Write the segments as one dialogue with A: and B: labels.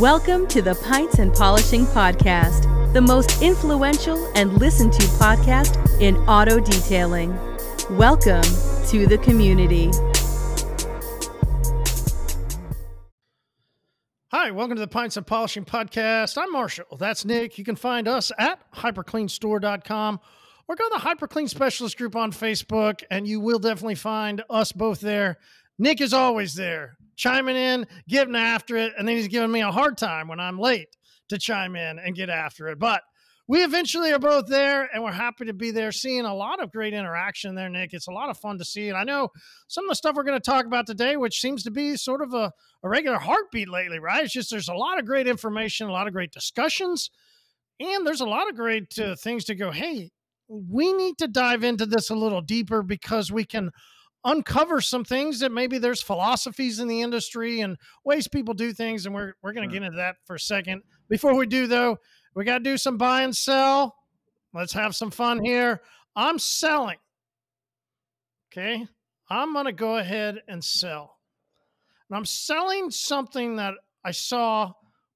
A: Welcome to the Pints and Polishing Podcast, the most influential and listened to podcast in auto detailing. Welcome to the community.
B: Hi, welcome to the Pints and Polishing Podcast. I'm Marshall. That's Nick. You can find us at hypercleanstore.com or go to the Hyperclean Specialist group on Facebook, and you will definitely find us both there. Nick is always there, chiming in, getting after it, and then he's giving me a hard time when I'm late to chime in and get after it. But we eventually are both there, and we're happy to be there, seeing a lot of great interaction there, Nick. It's a lot of fun to see. And I know some of the stuff we're going to talk about today, which seems to be sort of a, a regular heartbeat lately, right? It's just there's a lot of great information, a lot of great discussions, and there's a lot of great uh, things to go, hey, we need to dive into this a little deeper because we can uncover some things that maybe there's philosophies in the industry and ways people do things and we're, we're going to get into that for a second. Before we do though we got to do some buy and sell. Let's have some fun here. I'm selling. Okay? I'm going to go ahead and sell. And i'm selling something that i saw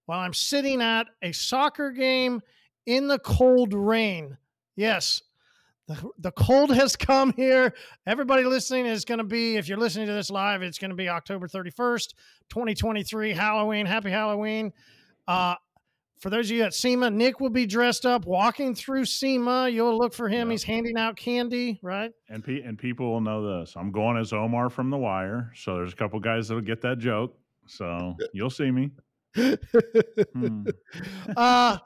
B: while i'm sitting at a soccer game in the cold rain. Yes, the, the cold has come here. Everybody listening is going to be, if you're listening to this live, it's going to be October 31st, 2023, Halloween. Happy Halloween. Uh, for those of you at SEMA, Nick will be dressed up walking through SEMA. You'll look for him. He's handing out candy, right?
C: And pe- and people will know this. I'm going as Omar from The Wire. So there's a couple guys that'll get that joke. So you'll see me.
B: hmm. uh,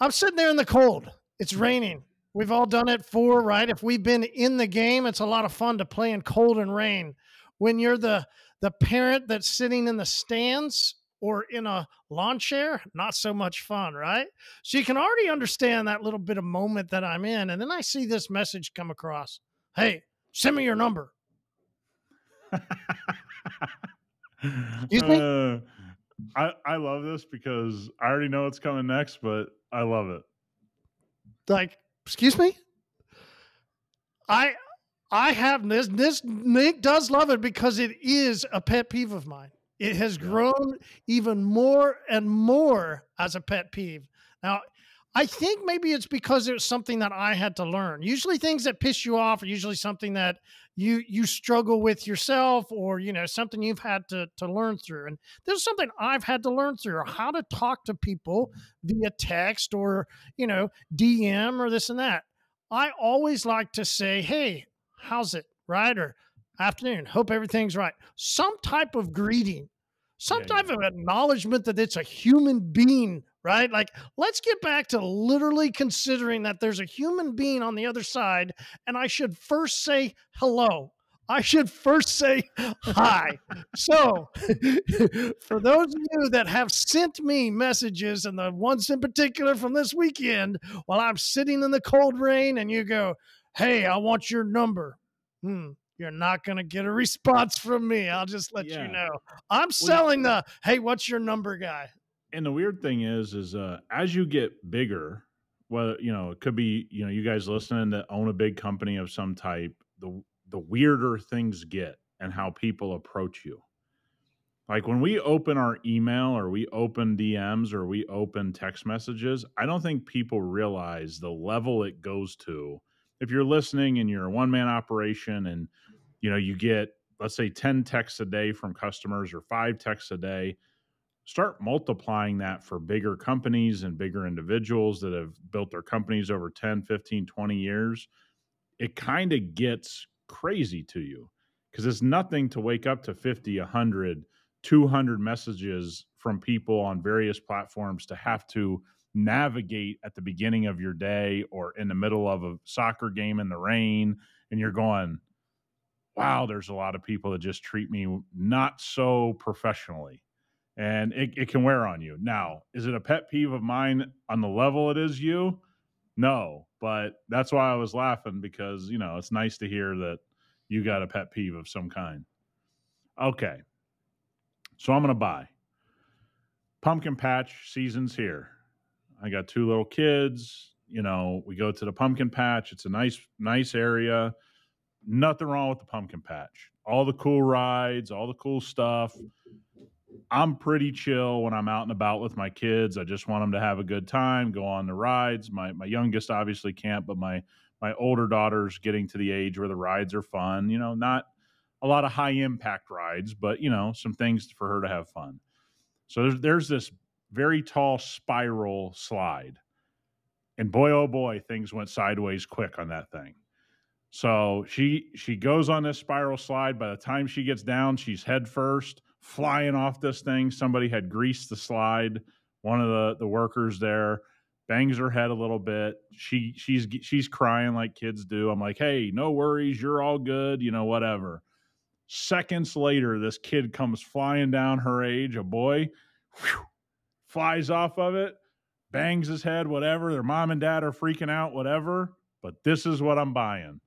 B: I'm sitting there in the cold. It's raining. We've all done it for, right? If we've been in the game, it's a lot of fun to play in cold and rain. When you're the the parent that's sitting in the stands or in a lawn chair, not so much fun, right? So you can already understand that little bit of moment that I'm in. And then I see this message come across. Hey, send me your number.
C: you think? Uh, I, I love this because I already know what's coming next, but I love it.
B: Like Excuse me? I I have this this Nick does love it because it is a pet peeve of mine. It has grown even more and more as a pet peeve. Now, I think maybe it's because it was something that I had to learn. Usually things that piss you off are usually something that you you struggle with yourself or you know something you've had to to learn through. And this is something I've had to learn through how to talk to people via text or, you know, DM or this and that. I always like to say, "Hey, how's it?" right? Or afternoon. Hope everything's right. Some type of greeting, some yeah, type yeah. of acknowledgement that it's a human being right? Like, let's get back to literally considering that there's a human being on the other side, and I should first say hello. I should first say hi. so, for those of you that have sent me messages, and the ones in particular from this weekend, while I'm sitting in the cold rain, and you go, Hey, I want your number. Hmm, you're not going to get a response from me. I'll just let yeah. you know. I'm selling the, Hey, what's your number guy
C: and the weird thing is, is uh, as you get bigger, well, you know, it could be you know you guys listening that own a big company of some type. The the weirder things get and how people approach you. Like when we open our email or we open DMs or we open text messages, I don't think people realize the level it goes to. If you're listening and you're a one man operation and you know you get let's say 10 texts a day from customers or 5 texts a day, start multiplying that for bigger companies and bigger individuals that have built their companies over 10 15 20 years it kind of gets crazy to you because it's nothing to wake up to 50 100 200 messages from people on various platforms to have to navigate at the beginning of your day or in the middle of a soccer game in the rain and you're going wow there's a lot of people that just treat me not so professionally and it, it can wear on you. Now, is it a pet peeve of mine on the level it is you? No, but that's why I was laughing because, you know, it's nice to hear that you got a pet peeve of some kind. Okay. So I'm going to buy. Pumpkin patch season's here. I got two little kids. You know, we go to the pumpkin patch. It's a nice, nice area. Nothing wrong with the pumpkin patch. All the cool rides, all the cool stuff I'm pretty chill when I'm out and about with my kids. I just want them to have a good time, go on the rides. My my youngest obviously can't, but my my older daughter's getting to the age where the rides are fun. You know, not a lot of high impact rides, but you know, some things for her to have fun. So there's there's this very tall spiral slide. And boy oh boy, things went sideways quick on that thing. So she she goes on this spiral slide. By the time she gets down, she's head first, flying off this thing. Somebody had greased the slide. One of the the workers there bangs her head a little bit. She she's she's crying like kids do. I'm like, hey, no worries, you're all good. You know, whatever. Seconds later, this kid comes flying down her age, a boy, whew, flies off of it, bangs his head, whatever. Their mom and dad are freaking out, whatever. But this is what I'm buying.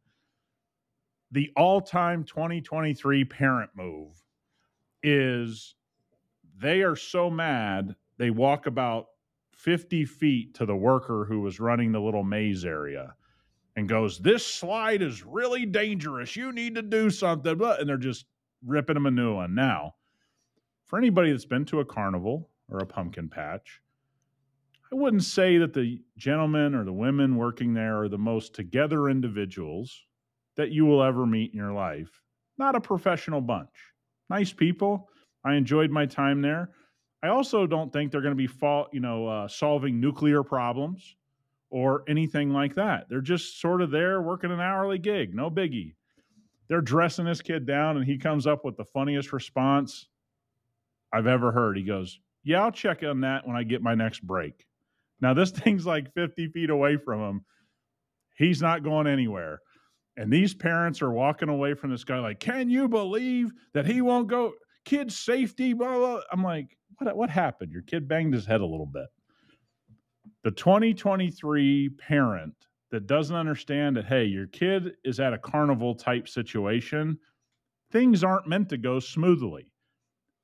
C: The all time 2023 parent move is they are so mad, they walk about 50 feet to the worker who was running the little maze area and goes, This slide is really dangerous. You need to do something. And they're just ripping him a new one. Now, for anybody that's been to a carnival or a pumpkin patch, I wouldn't say that the gentlemen or the women working there are the most together individuals that you will ever meet in your life. Not a professional bunch. Nice people. I enjoyed my time there. I also don't think they're going to be fault, you know, uh, solving nuclear problems or anything like that. They're just sort of there working an hourly gig, no biggie. They're dressing this kid down, and he comes up with the funniest response I've ever heard. He goes, Yeah, I'll check on that when I get my next break. Now, this thing's like 50 feet away from him. He's not going anywhere. And these parents are walking away from this guy like, Can you believe that he won't go? Kid safety, blah, blah. I'm like, what, what happened? Your kid banged his head a little bit the 2023 parent that doesn't understand that, hey, your kid is at a carnival type situation, things aren't meant to go smoothly.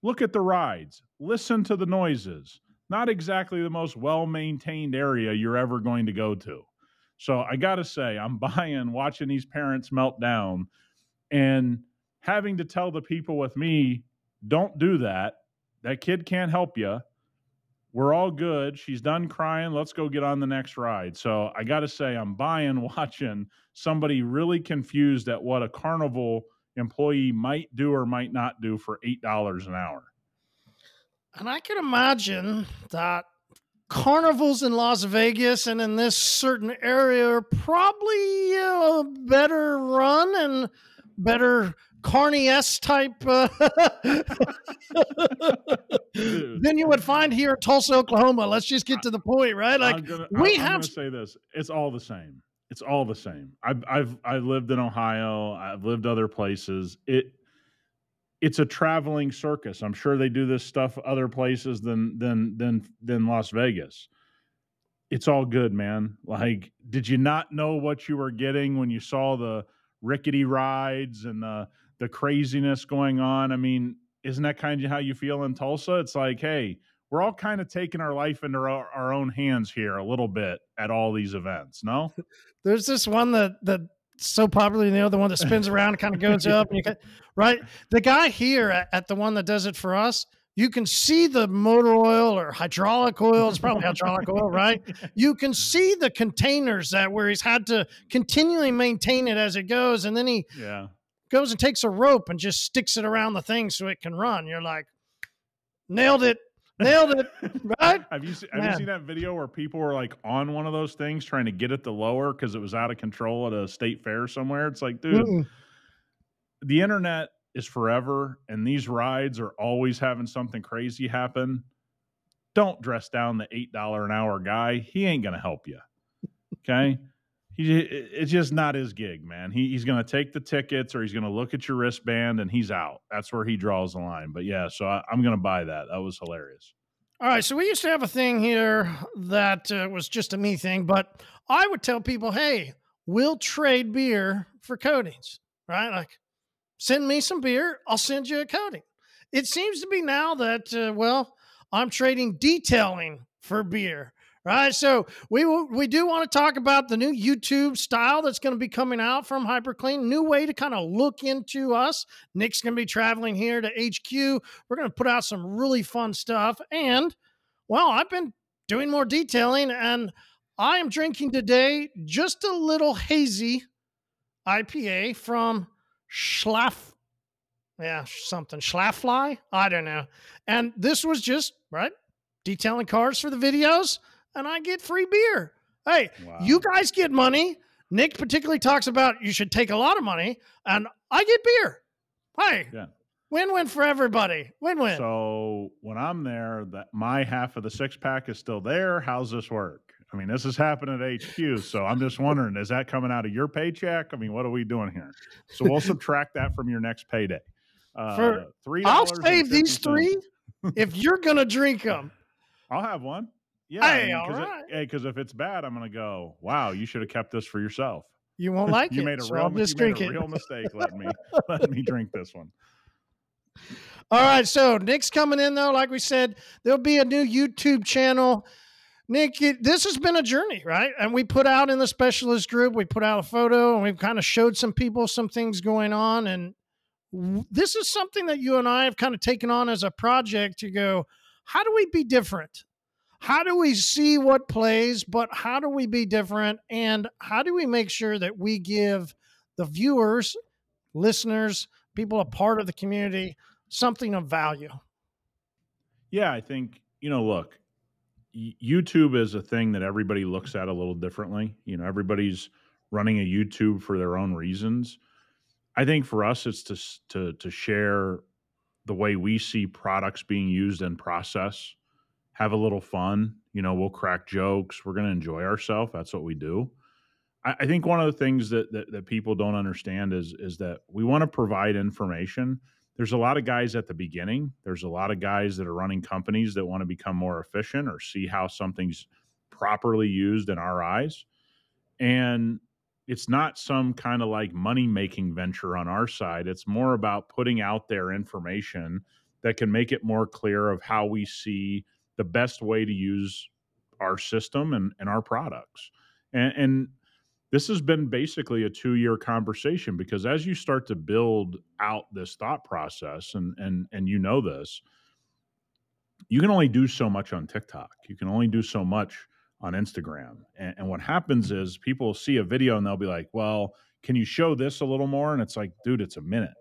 C: Look at the rides, listen to the noises. Not exactly the most well maintained area you're ever going to go to. So I got to say, I'm buying watching these parents melt down and having to tell the people with me, don't do that. That kid can't help you we're all good. She's done crying. Let's go get on the next ride. So I got to say, I'm buying watching somebody really confused at what a carnival employee might do or might not do for $8 an hour.
B: And I can imagine that carnivals in Las Vegas and in this certain area are probably a better run and better Carney S type uh, than you would find here in Tulsa, Oklahoma. Let's just get to the point, right? Like
C: gonna,
B: we
C: I'm
B: have
C: to say this: it's all the same. It's all the same. I've I've I lived in Ohio. I've lived other places. It it's a traveling circus. I'm sure they do this stuff other places than than than than Las Vegas. It's all good, man. Like, did you not know what you were getting when you saw the rickety rides and the the craziness going on. I mean, isn't that kind of how you feel in Tulsa? It's like, hey, we're all kind of taking our life into our, our own hands here a little bit at all these events. No,
B: there's this one that that so popular, you know, the one that spins around and kind of goes up, and you can, right? The guy here at, at the one that does it for us, you can see the motor oil or hydraulic oil. It's probably hydraulic oil, right? You can see the containers that where he's had to continually maintain it as it goes, and then he
C: yeah
B: goes and takes a rope and just sticks it around the thing so it can run. You're like, nailed it. Nailed it, right?
C: have you seen, have you seen that video where people were like on one of those things trying to get it to lower because it was out of control at a state fair somewhere? It's like, dude, Mm-mm. the internet is forever, and these rides are always having something crazy happen. Don't dress down the eight dollar an hour guy. He ain't gonna help you. Okay. He it's just not his gig, man. He, he's going to take the tickets or he's going to look at your wristband and he's out. That's where he draws the line. But yeah, so I, am going to buy that. That was hilarious.
B: All right, so we used to have a thing here that uh, was just a me thing, but I would tell people, "Hey, we'll trade beer for coatings." Right? Like, send me some beer, I'll send you a coating. It seems to be now that uh, well, I'm trading detailing for beer right? So we we do want to talk about the new YouTube style that's going to be coming out from HyperClean. New way to kind of look into us. Nick's going to be traveling here to HQ. We're going to put out some really fun stuff, and well, I've been doing more detailing, and I am drinking today just a little hazy IPA from Schlaf. Yeah, something Schlafly. I don't know. And this was just right detailing cars for the videos and I get free beer. Hey, wow. you guys get money. Nick particularly talks about you should take a lot of money, and I get beer. Hey, yeah. win-win for everybody. Win-win.
C: So when I'm there, that my half of the six pack is still there. How's this work? I mean, this is happening at HQ, so I'm just wondering, is that coming out of your paycheck? I mean, what are we doing here? So we'll subtract that from your next payday.
B: Uh, for three, I'll save these three if you're gonna drink them.
C: I'll have one. Yeah, hey, I mean, right. hey, because if it's bad, I'm gonna go. Wow, you should have kept this for yourself.
B: You won't like
C: you
B: it.
C: Made a so real, you made a real mistake. Let me let me drink this one.
B: All right, so Nick's coming in though. Like we said, there'll be a new YouTube channel. Nick, this has been a journey, right? And we put out in the specialist group, we put out a photo, and we've kind of showed some people some things going on. And this is something that you and I have kind of taken on as a project to go. How do we be different? How do we see what plays, but how do we be different? And how do we make sure that we give the viewers, listeners, people a part of the community something of value?
C: Yeah, I think, you know, look, YouTube is a thing that everybody looks at a little differently. You know, everybody's running a YouTube for their own reasons. I think for us, it's to to to share the way we see products being used and process have a little fun. You know, we'll crack jokes. We're going to enjoy ourselves. That's what we do. I, I think one of the things that, that, that people don't understand is is that we want to provide information. There's a lot of guys at the beginning. There's a lot of guys that are running companies that want to become more efficient or see how something's properly used in our eyes. And it's not some kind of like money making venture on our side. It's more about putting out there information that can make it more clear of how we see the best way to use our system and, and our products. And, and this has been basically a two year conversation because as you start to build out this thought process, and and and you know this, you can only do so much on TikTok. You can only do so much on Instagram. And, and what happens is people see a video and they'll be like, "Well, can you show this a little more?" And it's like, dude, it's a minute.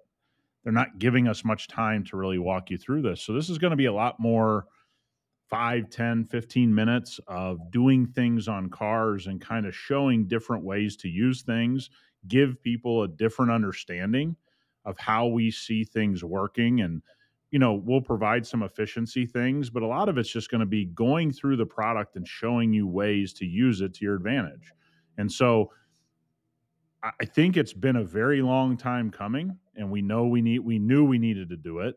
C: They're not giving us much time to really walk you through this. So this is going to be a lot more 5 10 15 minutes of doing things on cars and kind of showing different ways to use things give people a different understanding of how we see things working and you know we'll provide some efficiency things but a lot of it's just going to be going through the product and showing you ways to use it to your advantage. And so i think it's been a very long time coming and we know we need we knew we needed to do it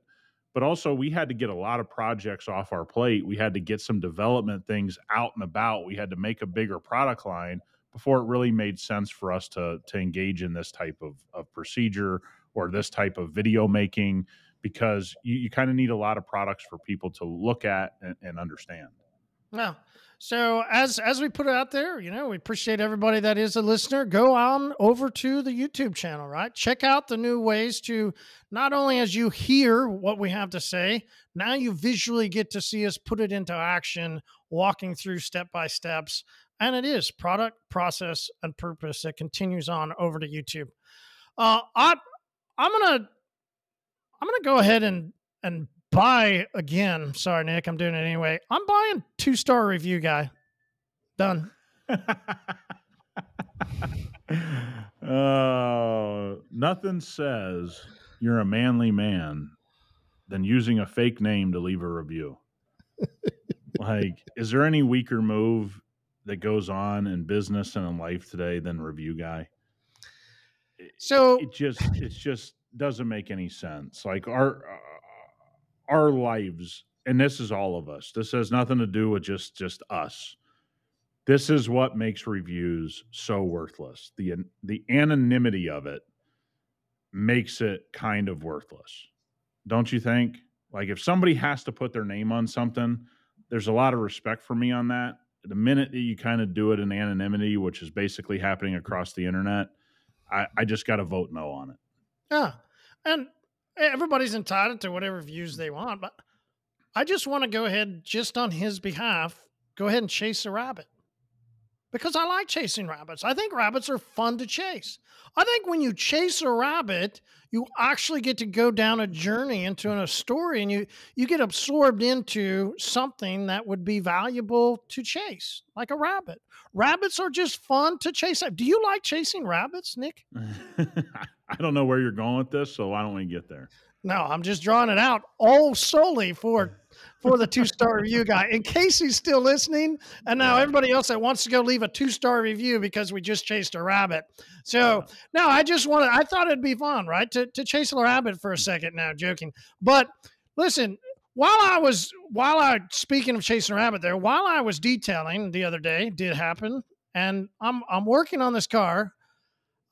C: but also we had to get a lot of projects off our plate. We had to get some development things out and about. We had to make a bigger product line before it really made sense for us to to engage in this type of, of procedure or this type of video making because you, you kind of need a lot of products for people to look at and, and understand.
B: No, so as as we put it out there, you know, we appreciate everybody that is a listener. Go on over to the YouTube channel, right? Check out the new ways to not only as you hear what we have to say, now you visually get to see us put it into action, walking through step by steps. And it is product, process, and purpose that continues on over to YouTube. Uh, I, I'm gonna I'm gonna go ahead and and buy again. Sorry, Nick, I'm doing it anyway. I'm buying two star review guy. Done.
C: oh, nothing says you're a manly man than using a fake name to leave a review. like, is there any weaker move that goes on in business and in life today than review guy?
B: So
C: it just it just doesn't make any sense. Like our our lives and this is all of us this has nothing to do with just just us this is what makes reviews so worthless the the anonymity of it makes it kind of worthless don't you think like if somebody has to put their name on something there's a lot of respect for me on that the minute that you kind of do it in anonymity, which is basically happening across the internet, I, I just got to vote no on it.
B: Yeah. And everybody's entitled to whatever views they want, but I just want to go ahead, just on his behalf, go ahead and chase a rabbit because I like chasing rabbits. I think rabbits are fun to chase. I think when you chase a rabbit, you actually get to go down a journey into a story and you you get absorbed into something that would be valuable to chase, like a rabbit. Rabbits are just fun to chase. Do you like chasing rabbits, Nick?
C: I don't know where you're going with this, so why don't we get there?
B: No, I'm just drawing it out all solely for for the two star review guy in case he's still listening. And now everybody else that wants to go leave a two star review because we just chased a rabbit. So now I just wanted, I thought it'd be fun, right? To, to chase a rabbit for a second now, joking. But listen, while I was, while I, speaking of chasing a rabbit there, while I was detailing the other day, did happen. And I'm, I'm working on this car.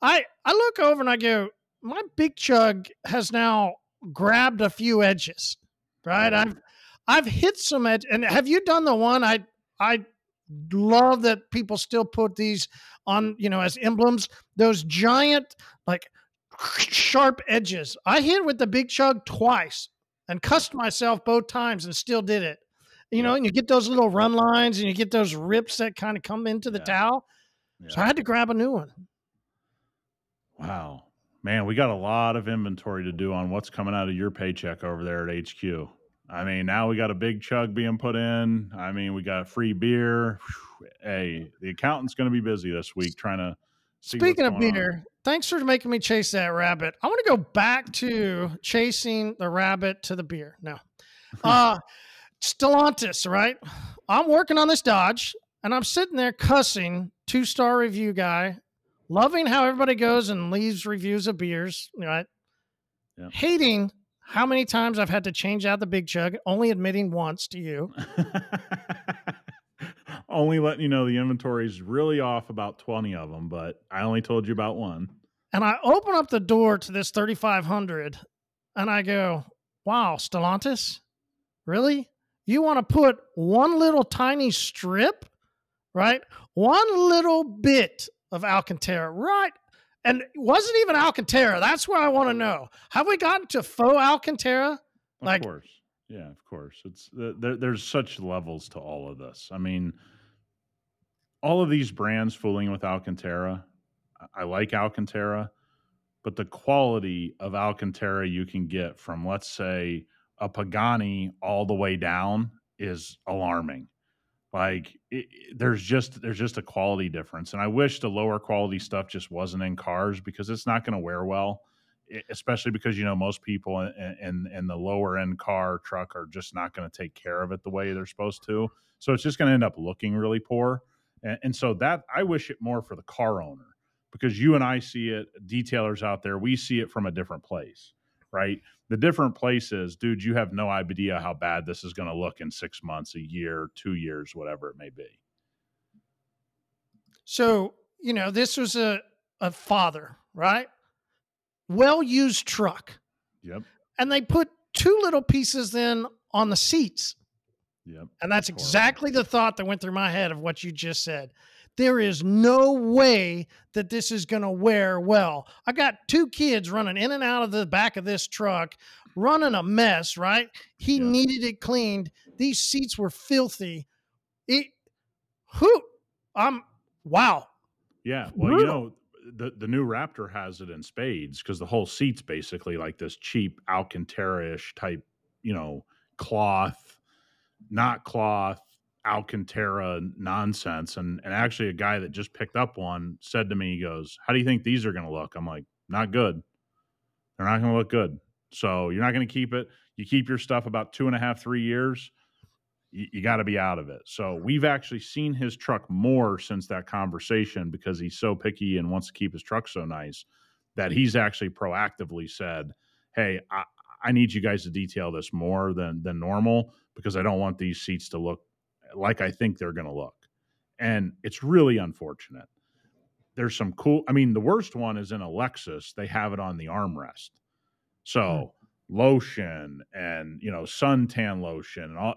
B: I, I look over and I go, my big chug has now grabbed a few edges, right? I've I've hit some edge. And have you done the one? I I love that people still put these on, you know, as emblems. Those giant like sharp edges. I hit with the big chug twice and cussed myself both times and still did it. You know, and you get those little run lines and you get those rips that kind of come into the yeah. towel. Yeah. So I had to grab a new one.
C: Wow. Man, we got a lot of inventory to do on what's coming out of your paycheck over there at HQ. I mean, now we got a big chug being put in. I mean, we got free beer. Hey, the accountant's going to be busy this week trying to.
B: Speaking of beer, on. thanks for making me chase that rabbit. I want to go back to chasing the rabbit to the beer. No, uh, Stellantis, right? I'm working on this Dodge, and I'm sitting there cussing two star review guy, loving how everybody goes and leaves reviews of beers, right? Yeah. Hating how many times I've had to change out the big chug, only admitting once to you.
C: only letting you know the inventory is really off about 20 of them, but I only told you about one.
B: And I open up the door to this 3500 and I go, wow, Stellantis? Really? You want to put one little tiny strip, right? One little bit of Alcantara right and it wasn't even Alcantara. That's where I want to know. Have we gotten to faux Alcantara?
C: Like, of course. Yeah, of course. It's there, there's such levels to all of this. I mean, all of these brands fooling with Alcantara. I like Alcantara, but the quality of Alcantara you can get from, let's say, a Pagani all the way down is alarming. Like it, there's just there's just a quality difference, and I wish the lower quality stuff just wasn't in cars because it's not going to wear well, especially because you know most people in, in, in the lower end car truck are just not going to take care of it the way they're supposed to. So it's just going to end up looking really poor, and, and so that I wish it more for the car owner because you and I see it, detailers out there, we see it from a different place right? The different places, dude, you have no idea how bad this is going to look in six months, a year, two years, whatever it may be.
B: So, you know, this was a, a father, right? Well used truck.
C: Yep.
B: And they put two little pieces then on the seats.
C: Yep.
B: And that's exactly the thought that went through my head of what you just said. There is no way that this is going to wear well. I got two kids running in and out of the back of this truck, running a mess, right? He yeah. needed it cleaned. These seats were filthy. It, who, I'm, wow.
C: Yeah. Well, Brutal. you know, the, the new Raptor has it in spades because the whole seat's basically like this cheap Alcantara ish type, you know, cloth, not cloth, Alcantara nonsense. And and actually, a guy that just picked up one said to me, he goes, "How do you think these are going to look?" I'm like, "Not good. They're not going to look good. So you're not going to keep it. You keep your stuff about two and a half, three years. You, got to be out of it." So we've actually seen his truck more since that conversation because he's so picky and wants to keep his truck so nice that he's actually proactively said, "Hey, I, I need you guys to detail this more than than normal." because I don't want these seats to look like I think they're going to look. And it's really unfortunate. There's some cool, I mean, the worst one is in a Lexus. They have it on the armrest. So hmm. lotion and, you know, suntan lotion and all.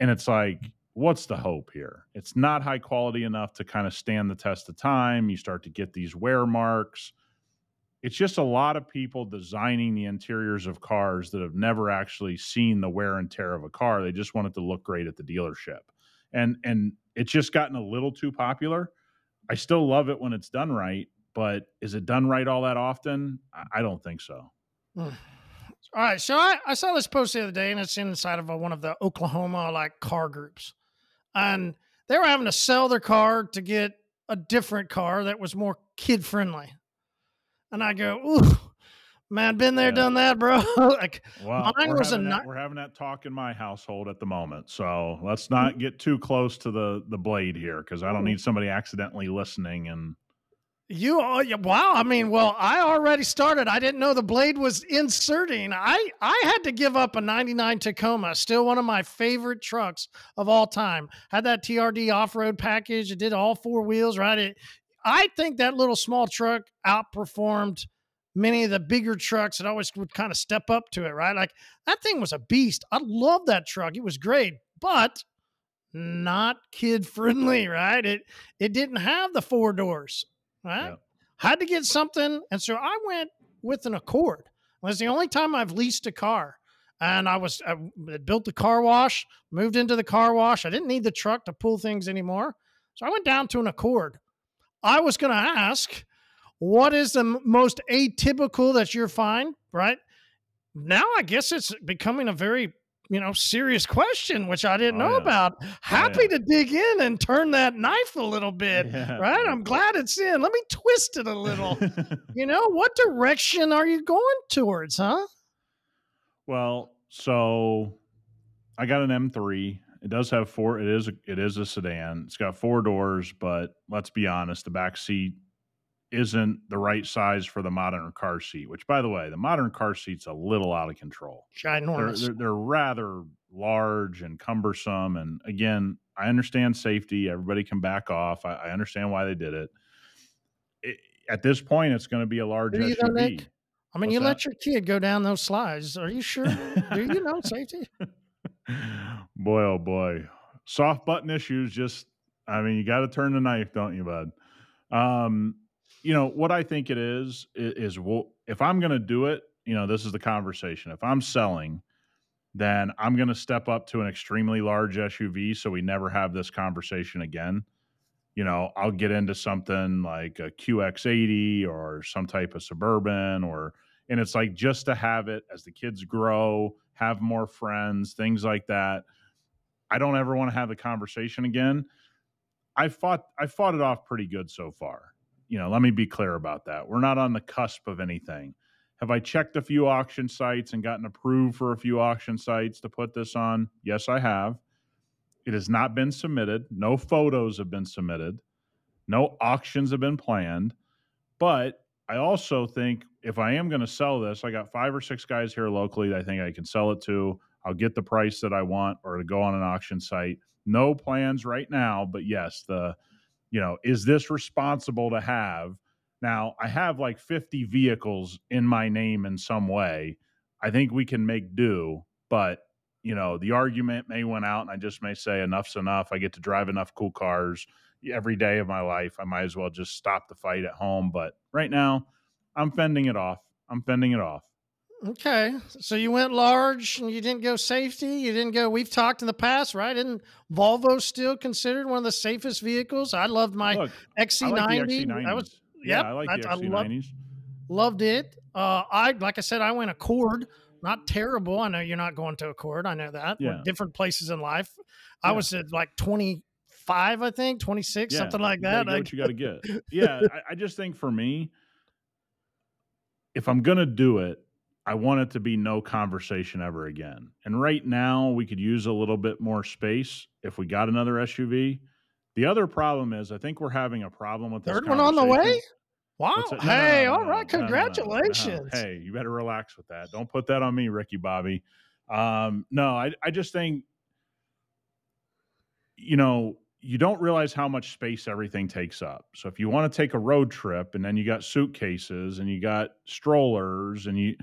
C: And it's like, what's the hope here? It's not high quality enough to kind of stand the test of time. You start to get these wear marks. It's just a lot of people designing the interiors of cars that have never actually seen the wear and tear of a car. They just want it to look great at the dealership. And and it's just gotten a little too popular. I still love it when it's done right, but is it done right all that often? I don't think so.
B: All right, so I, I saw this post the other day, and it's inside of a, one of the Oklahoma like car groups, and they were having to sell their car to get a different car that was more kid friendly. And I go, ooh, man, been there, yeah. done that, bro. like
C: well, mine was a that, we're having that talk in my household at the moment. So let's not mm-hmm. get too close to the the blade here because I don't need somebody accidentally listening and
B: you wow! I mean, well, I already started. I didn't know the blade was inserting. I I had to give up a '99 Tacoma, still one of my favorite trucks of all time. Had that TRD off road package. It did all four wheels. Right. It, I think that little small truck outperformed many of the bigger trucks that always would kind of step up to it. Right. Like that thing was a beast. I love that truck. It was great, but not kid friendly. Right. It it didn't have the four doors right? Yep. Had to get something. And so I went with an Accord. It was the only time I've leased a car. And I was I built the car wash, moved into the car wash. I didn't need the truck to pull things anymore. So I went down to an Accord. I was going to ask, what is the most atypical that you're find, right? Now I guess it's becoming a very you know, serious question, which I didn't oh, know yeah. about. Oh, Happy oh, yeah. to dig in and turn that knife a little bit, yeah. right? I'm glad it's in. Let me twist it a little. you know, what direction are you going towards, huh?
C: Well, so I got an M3. It does have four. It is. A, it is a sedan. It's got four doors, but let's be honest, the back seat isn't the right size for the modern car seat. Which, by the way, the modern car seat's a little out of control.
B: Ginormous.
C: They're, they're, they're rather large and cumbersome. And again, I understand safety. Everybody can back off. I, I understand why they did it. it. At this point, it's going to be a large SUV. I mean,
B: What's you that? let your kid go down those slides. Are you sure? Do you know safety?
C: boy, oh boy, soft button issues. Just, I mean, you got to turn the knife, don't you, bud? Um, you know what I think it is is, is if I'm going to do it, you know, this is the conversation. If I'm selling, then I'm going to step up to an extremely large SUV so we never have this conversation again. You know, I'll get into something like a QX80 or some type of suburban or and it's like just to have it as the kids grow, have more friends, things like that. I don't ever want to have the conversation again. I fought I fought it off pretty good so far you know, let me be clear about that. We're not on the cusp of anything. Have I checked a few auction sites and gotten approved for a few auction sites to put this on? Yes, I have. It has not been submitted. No photos have been submitted. No auctions have been planned. But I also think if I am going to sell this, I got five or six guys here locally that I think I can sell it to. I'll get the price that I want or to go on an auction site. No plans right now, but yes, the you know, is this responsible to have? Now, I have like 50 vehicles in my name in some way. I think we can make do, but you know, the argument may win out and I just may say enough's enough. I get to drive enough cool cars every day of my life. I might as well just stop the fight at home, but right now I'm fending it off. I'm fending it off.
B: Okay. So you went large and you didn't go safety. You didn't go, we've talked in the past, right? Isn't Volvo still considered one of the safest vehicles? I loved my Look, XC90. Like XC90. That was,
C: yeah, yep, I like the XC90s.
B: Loved, loved it. Uh, I, like I said, I went Accord. Not terrible. I know you're not going to Accord. I know that. Yeah. We're different places in life. I yeah. was at like 25, I think, 26, yeah, something like that.
C: what you got to get. Yeah. I, I just think for me, if I'm going to do it, I want it to be no conversation ever again. And right now, we could use a little bit more space if we got another SUV. The other problem is, I think we're having a problem with
B: third one on the way. Wow! No, hey, no, no, all right, congratulations.
C: Hey, you better relax with that. Don't put that on me, Ricky Bobby. Um, no, I, I just think, you know, you don't realize how much space everything takes up. So if you want to take a road trip and then you got suitcases and you got strollers and you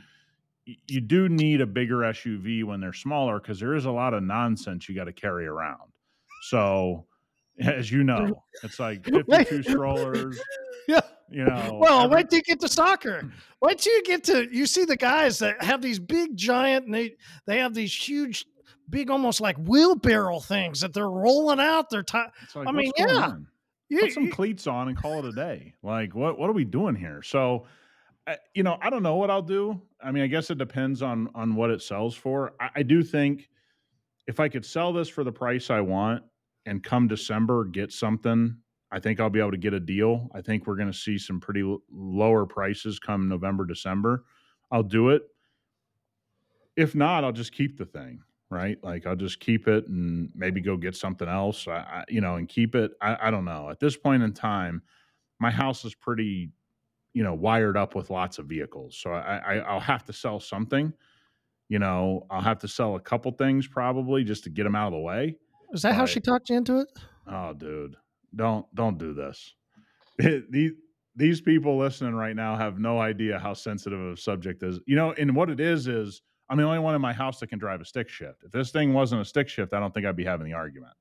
C: you do need a bigger SUV when they're smaller because there is a lot of nonsense you got to carry around. So, as you know, it's like 52 strollers.
B: Yeah.
C: You know,
B: Well,
C: every-
B: wait till you get to soccer. Wait till you get to you see the guys that have these big giant and they they have these huge big almost like wheelbarrow things that they're rolling out their time.
C: like,
B: I mean, yeah.
C: on? Put some cleats on and call it a day. Like, what what are we doing here? So, I you know, I don't know what I'll do. I mean, I guess it depends on on what it sells for. I, I do think if I could sell this for the price I want and come December get something, I think I'll be able to get a deal. I think we're going to see some pretty l- lower prices come November, December. I'll do it. If not, I'll just keep the thing right? Like I'll just keep it and maybe go get something else, I, I, you know, and keep it. I, I don't know. At this point in time, my house is pretty, you know, wired up with lots of vehicles, so I, I I'll have to sell something. You know, I'll have to sell a couple things probably just to get them out of the way.
B: is that how she talked you into it?
C: Oh, dude, don't don't do this. these these people listening right now have no idea how sensitive of a subject is. You know, and what it is is I'm the only one in my house that can drive a stick shift. If this thing wasn't a stick shift, I don't think I'd be having the argument.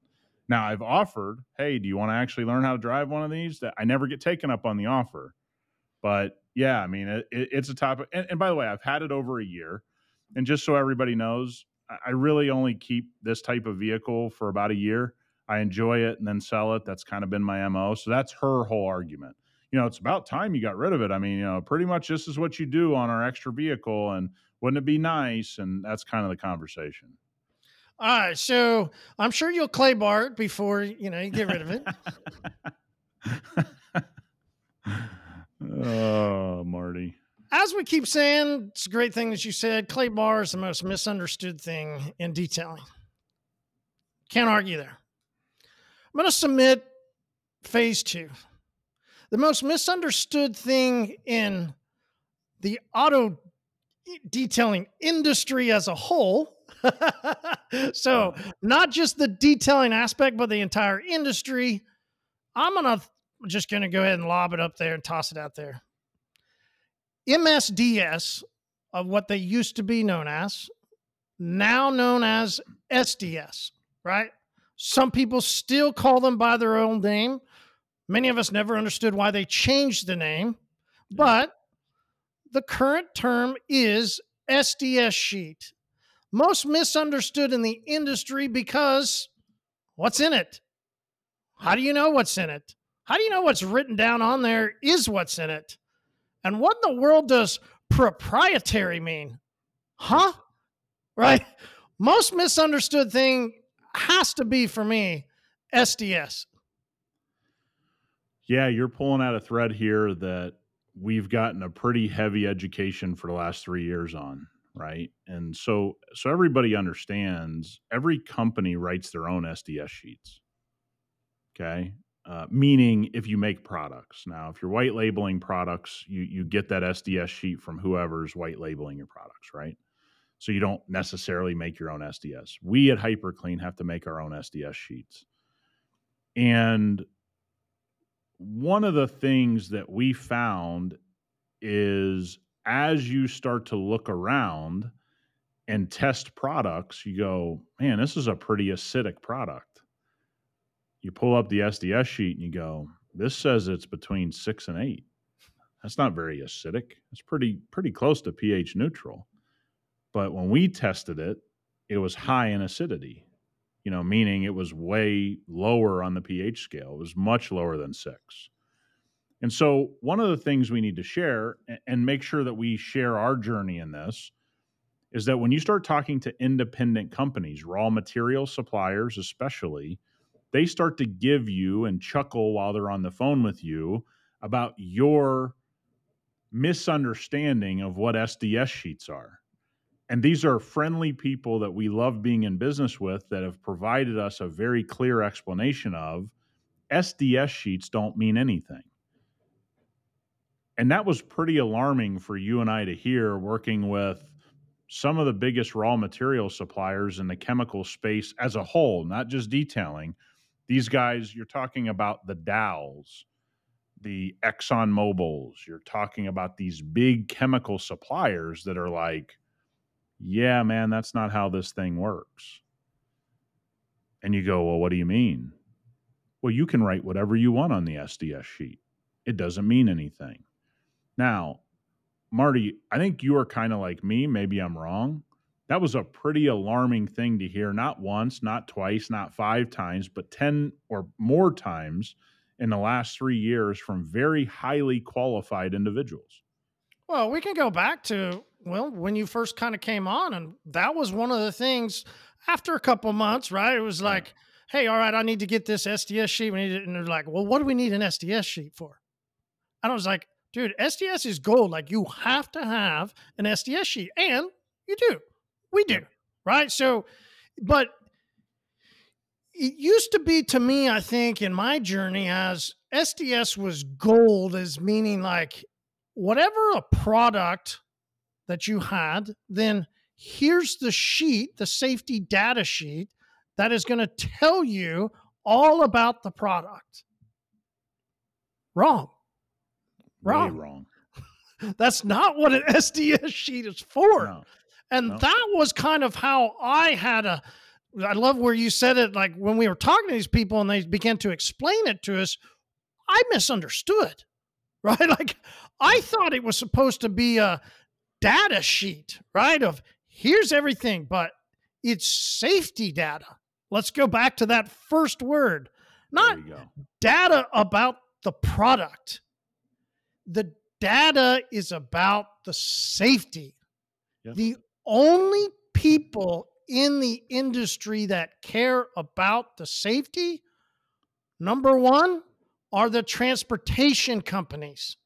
C: Now I've offered, hey, do you want to actually learn how to drive one of these? That I never get taken up on the offer, but yeah, I mean it, it, it's a topic. And, and by the way, I've had it over a year, and just so everybody knows, I, I really only keep this type of vehicle for about a year. I enjoy it and then sell it. That's kind of been my mo. So that's her whole argument. You know, it's about time you got rid of it. I mean, you know, pretty much this is what you do on our extra vehicle, and wouldn't it be nice? And that's kind of the conversation.
B: All right, so I'm sure you'll clay bar it before you know you get rid of it.
C: oh, Marty.
B: As we keep saying, it's a great thing that you said. Clay bar is the most misunderstood thing in detailing. Can't argue there. I'm going to submit phase two. The most misunderstood thing in the auto detailing industry as a whole. so, not just the detailing aspect, but the entire industry. I'm gonna just gonna go ahead and lob it up there and toss it out there. MSDS of what they used to be known as, now known as SDS, right? Some people still call them by their old name. Many of us never understood why they changed the name, but the current term is SDS sheet. Most misunderstood in the industry because what's in it? How do you know what's in it? How do you know what's written down on there is what's in it? And what in the world does proprietary mean? Huh? Right? Most misunderstood thing has to be for me SDS.
C: Yeah, you're pulling out a thread here that we've gotten a pretty heavy education for the last three years on, right? And so, so everybody understands. Every company writes their own SDS sheets. Okay, uh, meaning if you make products. Now, if you're white labeling products, you you get that SDS sheet from whoever's white labeling your products, right? So you don't necessarily make your own SDS. We at HyperClean have to make our own SDS sheets. And one of the things that we found is as you start to look around and test products, you go, man, this is a pretty acidic product. You pull up the SDS sheet and you go, this says it's between six and eight. That's not very acidic. It's pretty pretty close to pH neutral. But when we tested it, it was high in acidity you know, meaning it was way lower on the pH scale. It was much lower than six. And so, one of the things we need to share and make sure that we share our journey in this is that when you start talking to independent companies, raw material suppliers especially, they start to give you and chuckle while they're on the phone with you about your misunderstanding of what SDS sheets are. And these are friendly people that we love being in business with that have provided us a very clear explanation of SDS sheets don't mean anything. And that was pretty alarming for you and I to hear working with some of the biggest raw material suppliers in the chemical space as a whole, not just detailing. These guys, you're talking about the Dows, the Exxon Mobiles, you're talking about these big chemical suppliers that are like, yeah, man, that's not how this thing works. And you go, well, what do you mean? Well, you can write whatever you want on the SDS sheet. It doesn't mean anything. Now, Marty, I think you are kind of like me. Maybe I'm wrong. That was a pretty alarming thing to hear, not once, not twice, not five times, but 10 or more times in the last three years from very highly qualified individuals.
B: Well, we can go back to, well, when you first kind of came on, and that was one of the things after a couple months, right? It was like, hey, all right, I need to get this SDS sheet. We need it. And they're like, well, what do we need an SDS sheet for? And I was like, dude, SDS is gold. Like you have to have an SDS sheet. And you do. We do. Right. So, but it used to be to me, I think, in my journey as SDS was gold, as meaning like whatever a product that you had, then here's the sheet, the safety data sheet that is going to tell you all about the product. Wrong. Wrong.
C: Way wrong.
B: That's not what an SDS sheet is for. No. And no. that was kind of how I had a. I love where you said it. Like when we were talking to these people and they began to explain it to us, I misunderstood, right? Like I thought it was supposed to be a data sheet, right? Of here's everything, but it's safety data. Let's go back to that first word, not data about the product the data is about the safety. Yep. The only people in the industry that care about the safety, number one, are the transportation companies.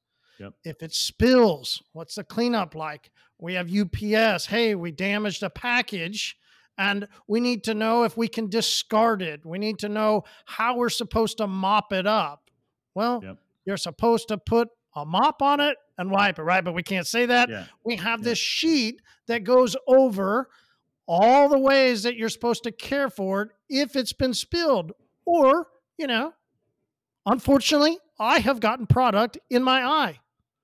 B: Yep. If it spills, what's the cleanup like? We have UPS. Hey, we damaged a package and we need to know if we can discard it. We need to know how we're supposed to mop it up. Well, yep. you're supposed to put a mop on it and wipe it, right? But we can't say that. Yeah. We have yeah. this sheet that goes over all the ways that you're supposed to care for it if it's been spilled. Or, you know, unfortunately, I have gotten product in my eye.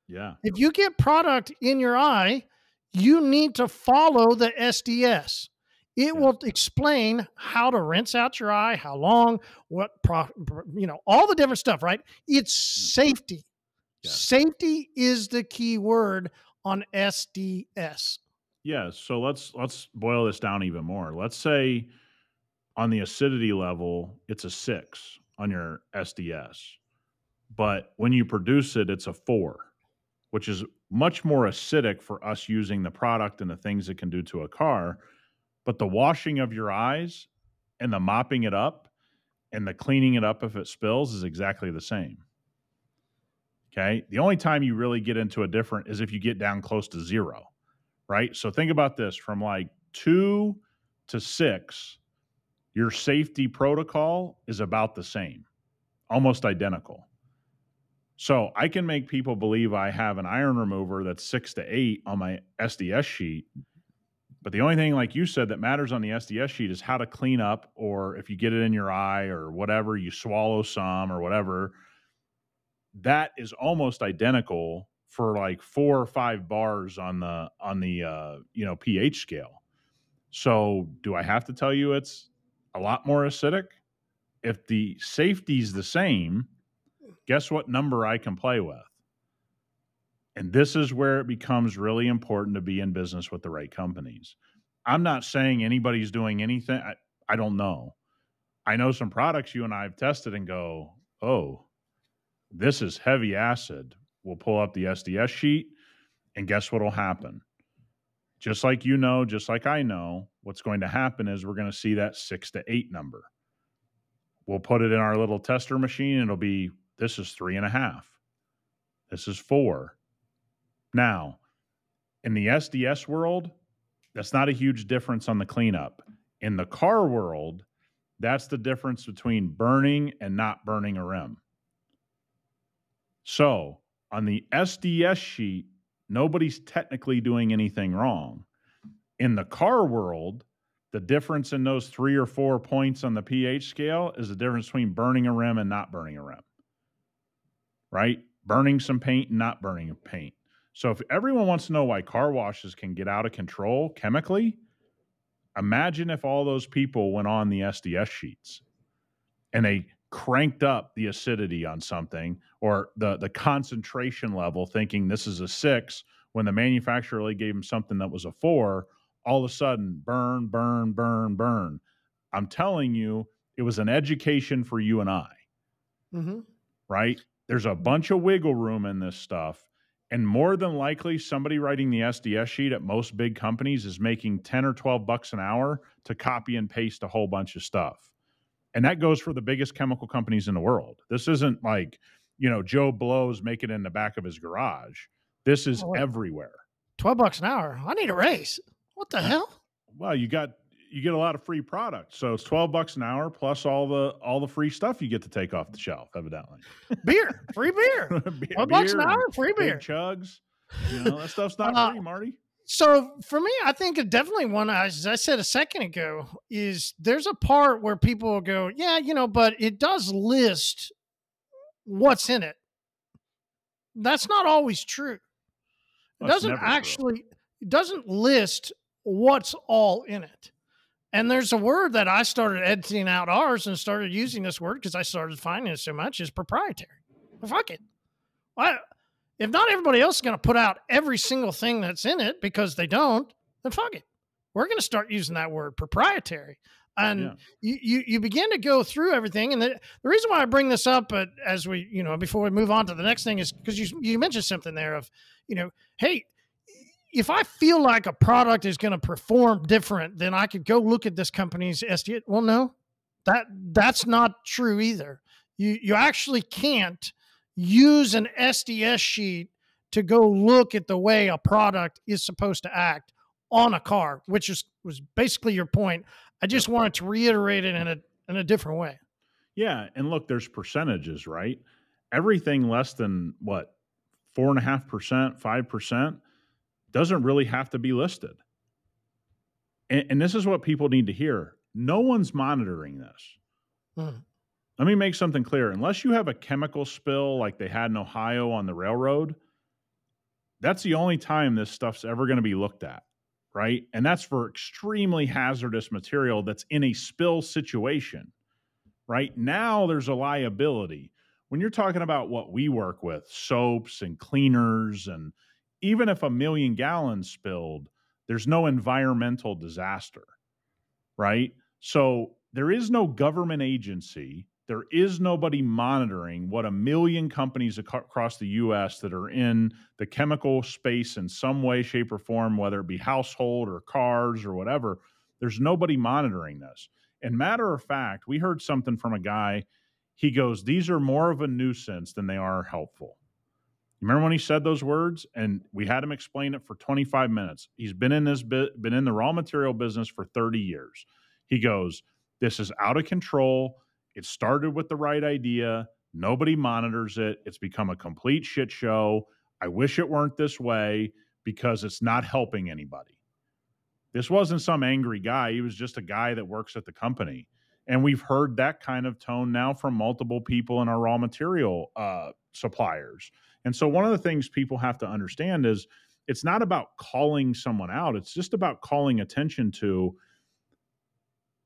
C: Yeah.
B: If you get product in your eye, you need to follow the SDS. It will explain how to rinse out your eye, how long, what, pro, you know, all the different stuff, right? It's safety. Yeah. Safety is the key word on SDS.
C: Yeah, so let's let's boil this down even more. Let's say on the acidity level, it's a 6 on your SDS. But when you produce it, it's a 4, which is much more acidic for us using the product and the things it can do to a car. But the washing of your eyes and the mopping it up and the cleaning it up if it spills is exactly the same. Okay. The only time you really get into a different is if you get down close to zero, right? So think about this from like two to six, your safety protocol is about the same, almost identical. So I can make people believe I have an iron remover that's six to eight on my SDS sheet. But the only thing, like you said, that matters on the SDS sheet is how to clean up, or if you get it in your eye or whatever, you swallow some or whatever that is almost identical for like four or five bars on the on the uh, you know pH scale. So do I have to tell you it's a lot more acidic? If the safety's the same, guess what number I can play with? And this is where it becomes really important to be in business with the right companies. I'm not saying anybody's doing anything. I, I don't know. I know some products you and I have tested and go, oh, this is heavy acid. We'll pull up the SDS sheet, and guess what will happen? Just like you know, just like I know, what's going to happen is we're going to see that six to eight number. We'll put it in our little tester machine, it'll be this is three and a half. This is four. Now, in the SDS world, that's not a huge difference on the cleanup. In the car world, that's the difference between burning and not burning a rim. So on the SDS sheet, nobody's technically doing anything wrong. In the car world, the difference in those three or four points on the pH scale is the difference between burning a rim and not burning a rim. Right? Burning some paint not burning paint. So if everyone wants to know why car washes can get out of control chemically, Imagine if all those people went on the SDS sheets and they cranked up the acidity on something or the the concentration level thinking this is a 6 when the manufacturer really gave them something that was a 4 all of a sudden burn burn burn burn i'm telling you it was an education for you and i
B: Mm-hmm.
C: right there's a bunch of wiggle room in this stuff and more than likely somebody writing the sds sheet at most big companies is making 10 or 12 bucks an hour to copy and paste a whole bunch of stuff and that goes for the biggest chemical companies in the world. This isn't like, you know, Joe Blow's making it in the back of his garage. This is
B: Oh,
C: everywhere.
B: 12 bucks an hour. I need a raise. What the hell?
C: Well, you got you get a lot of free product. So it's 12 bucks an hour plus all the all the free stuff you get to take off the shelf, evidently.
B: Beer, free beer.
C: Be-
B: 12 bucks an
C: beer
B: hour, free beer.
C: chugs. You know, that stuff's not
B: Uh,
C: free, Marty.
B: So for me, I think it definitely one, as I said a second ago, is there's a part where people will go, yeah, you know, but it does list what's in it. That's not always true. It doesn't
C: never true.
B: actually, it doesn't list what's all in it. And there's a word that I started editing out ours and started using this word because I started finding it so much is proprietary. Well, fuck it. Why, if not everybody else is going to put out every single thing that's in it because they don't, then fuck it. We're going to start using that word proprietary. And
C: Yeah.
B: you, you you begin to go through everything. And the, the reason why I bring this up, but as we, you know, before we move on to the next thing is because you, you mentioned something there of, you know, hey, if I feel like a product is going to perform different, then I could go look at this company's SDA. Well, no, that that's not true either. You you actually can't use an SDS sheet to go look at the way a product is supposed to act on a car, which is was basically your point. I just wanted to reiterate it in a in a different way.
C: Yeah, and look, there's percentages, right? Everything less than what four and a half percent, five percent, doesn't really have to be listed. And, and this is what people need to hear. No one's monitoring this.
B: Hmm.
C: Let me make something clear. Unless you have a chemical spill like they had in Ohio on the railroad, that's the only time this stuff's ever going to be looked at, right? And that's for extremely hazardous material that's in a spill situation right? Now there's a liability. When you're talking about what we work with, soaps and cleaners, and even if a million gallons spilled, there's no environmental disaster, right? So there is no government agency. There is nobody monitoring what a million companies aco- across the US that are in the chemical space in some way, shape, or form, whether it be household or cars or whatever. There's nobody monitoring this. And matter of fact, we heard something from a guy. He goes, These are more of a nuisance than they are helpful. Remember when he said those words? And we had him explain it for 25 minutes. He's been in this bit, been in the raw material business for 30 years. He goes, This is out of control. It started with the right idea. Nobody monitors it. It's become a complete shit show. I wish it weren't this way because it's not helping anybody. This wasn't some angry guy. He was just a guy that works at the company. And we've heard that kind of tone now from multiple people in our raw material uh, suppliers. And so, one of the things people have to understand is it's not about calling someone out, it's just about calling attention to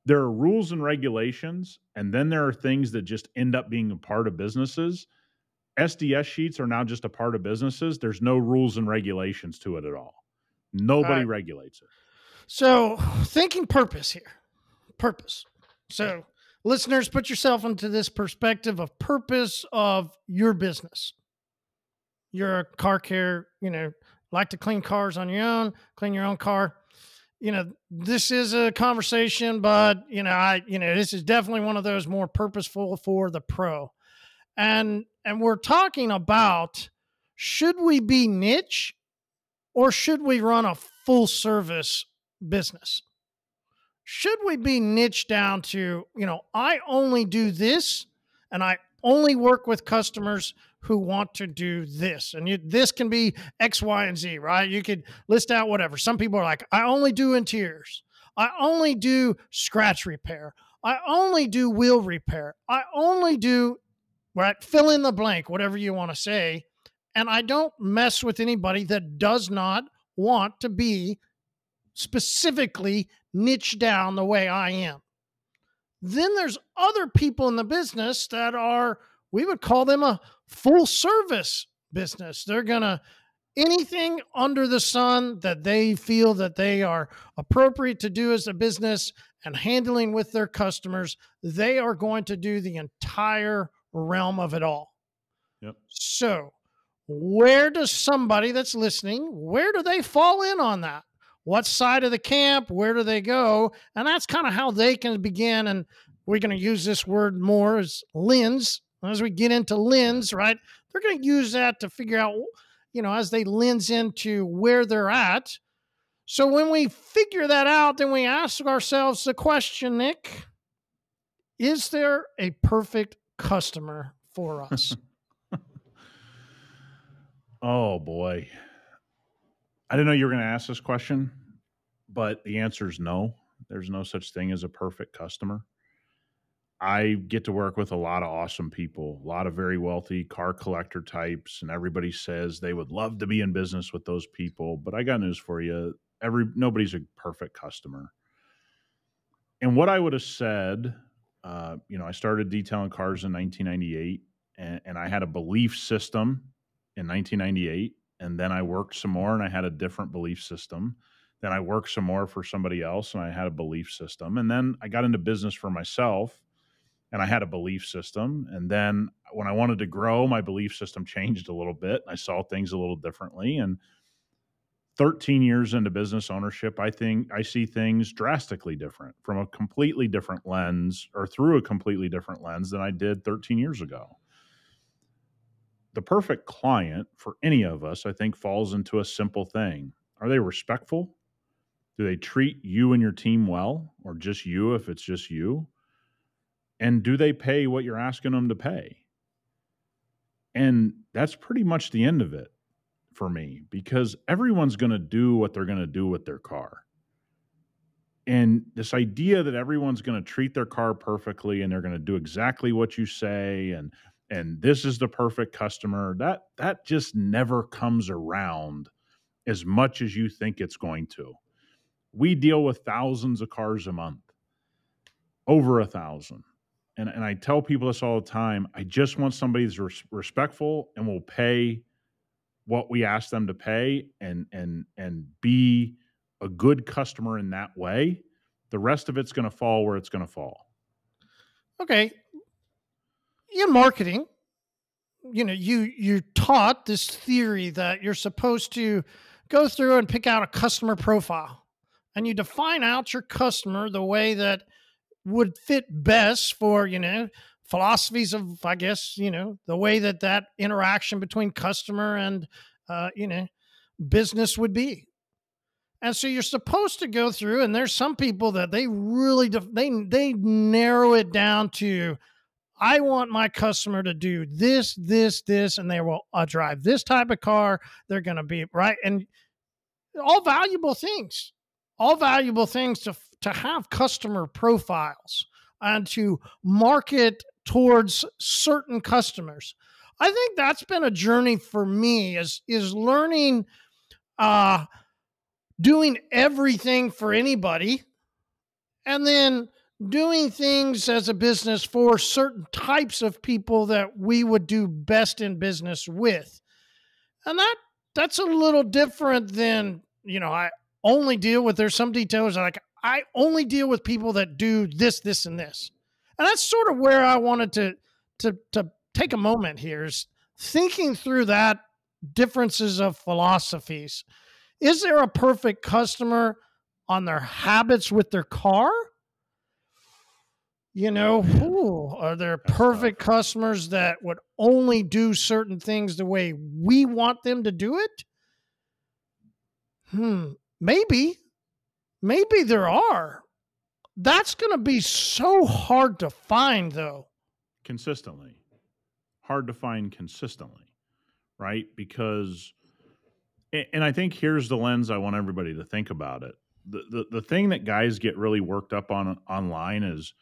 C: there are rules and regulations, and then there are things that just end up being a part of businesses. SDS sheets are now just a part of businesses. There's no rules and regulations to it at all. Nobody
B: Right.
C: regulates it.
B: So, thinking purpose here. Purpose. So, listeners, put yourself into this perspective of purpose of your business. You're a car care, you know, like to clean cars on your own, clean your own car. You know, this is a conversation, but you know, I, you know, this is definitely one of those more purposeful for the pro. And and we're talking about should we be niche or should we run a full service business? Should we be niche down to, you know, I only do this and I only work with customers who want to do this. And you, this can be X, Y, and Z, right? You could list out whatever. Some people are like, I only do interiors. I only do scratch repair. I only do wheel repair. I only do, right? Fill in the blank, whatever you want to say. And I don't mess with anybody that does not want to be specifically niche down the way I am. Then there's other people in the business that are, we would call them a full service business. They're going to, anything under the sun that they feel that they are appropriate to do as a business and handling with their customers, they are going to do the entire realm of it all.
C: Yep.
B: So, where does somebody that's listening, where do they fall in on that? What side of the camp? Where do they go? And that's kind of how they can begin. And we're going to use this word more as lens. As we get into lens, right? They're going to use that to figure out, you know, as they lens into where they're at. So when we figure that out, then we ask ourselves the question, Nick, is there a perfect customer for us?
C: oh boy. I didn't know you were going to ask this question, but the answer is no. There's no such thing as a perfect customer. I get to work with a lot of awesome people, a lot of very wealthy car collector types, and everybody says they would love to be in business with those people. But I got news for you: every nobody's a perfect customer. And what I would have said, uh, you know, I started detailing cars in 1998, and, and I had a belief system in 1998, and then I worked some more, and I had a different belief system. Then I worked some more for somebody else, and I had a belief system, and then I got into business for myself and I had a belief system. And then when I wanted to grow, my belief system changed a little bit. I saw things a little differently. And 13 years into business ownership, I think I see things drastically different from a completely different lens or through a completely different lens than I did 13 years ago. The perfect client for any of us, I think, falls into a simple thing. Are they respectful? Do they treat you and your team well, or just you if it's just you? And do they pay what you're asking them to pay? And that's pretty much the end of it for me because everyone's going to do what they're going to do with their car. And this idea that everyone's going to treat their car perfectly and they're going to do exactly what you say and and this is the perfect customer that that just never comes around as much as you think it's going to. We deal with thousands of cars a month. Over a thousand and, and I tell people this all the time. I just want somebody who's res- respectful and will pay what we ask them to pay and and and be a good customer in that way. The rest of it's going to fall where it's going to fall.
B: Okay. In marketing, you know, you you're taught this theory that you're supposed to go through and pick out a customer profile and you define out your customer the way that would fit best for you know philosophies of i guess you know the way that that interaction between customer and uh, you know business would be. And so you're supposed to go through and there's some people that they really they they narrow it down to i want my customer to do this this this and they will uh, drive this type of car. They're going to be right? And all valuable things all valuable things to to have customer profiles and to market towards certain customers. I think that's been a journey for me is is learning uh doing everything for anybody and then doing things as a business for certain types of people that we would do best in business with. And that that's a little different than, you know, I only deal with there's some details like I only deal with people that do this, this, and this. And that's sort of where I wanted to to to take a moment here is thinking through that differences of philosophies. Is there a perfect customer on their habits with their car? You know, ooh, are there perfect customers that would only do certain things the way we want them to do it? Hmm, maybe. Maybe there are. That's going to be so hard to find, though.
C: Consistently. Hard to find consistently, right? Because, and I think here's the lens I want everybody to think about it. The, the, the thing that guys get really worked up on online is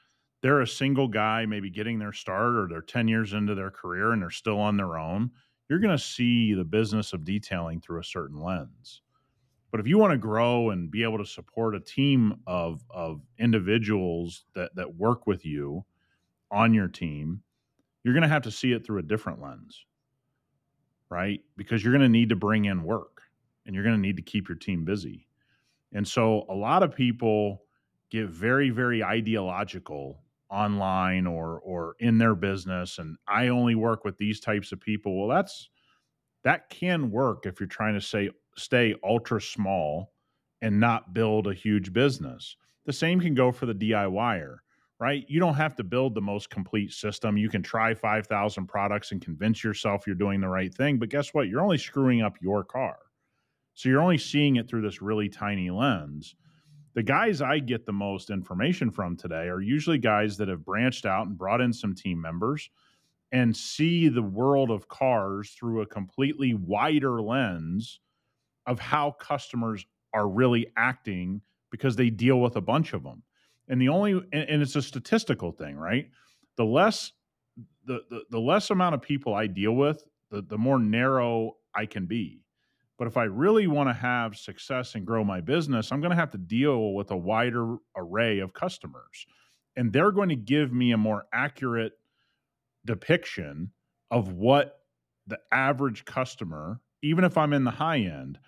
C: they're a single guy, maybe getting their start or they're 10 years into their career and they're still on their own. You're going to see the business of detailing through a certain lens But if you want to grow and be able to support a team of of individuals that that work with you on your team, you're going to have to see it through a different lens. Right? Because you're going to need to bring in work and you're going to need to keep your team busy. And so a lot of people get very very ideological online or or in their business and I only work with these types of people. Well, that's that can work if you're trying to say stay ultra small and not build a huge business. The same can go for the DIYer, right? You don't have to build the most complete system. You can try 5,000 products and convince yourself you're doing the right thing, but guess what? You're only screwing up your car. So you're only seeing it through this really tiny lens the guys I get the most information from today are usually guys that have branched out and brought in some team members and see the world of cars through a completely wider lens of how customers are really acting because they deal with a bunch of them. And the only and, and it's a statistical thing, right? The less the, the the less amount of people I deal with, the the more narrow I can be. But if I really want to have success and grow my business, I'm going to have to deal with a wider array of customers. And they're going to give me a more accurate depiction of what the average customer, even if I'm in the high end,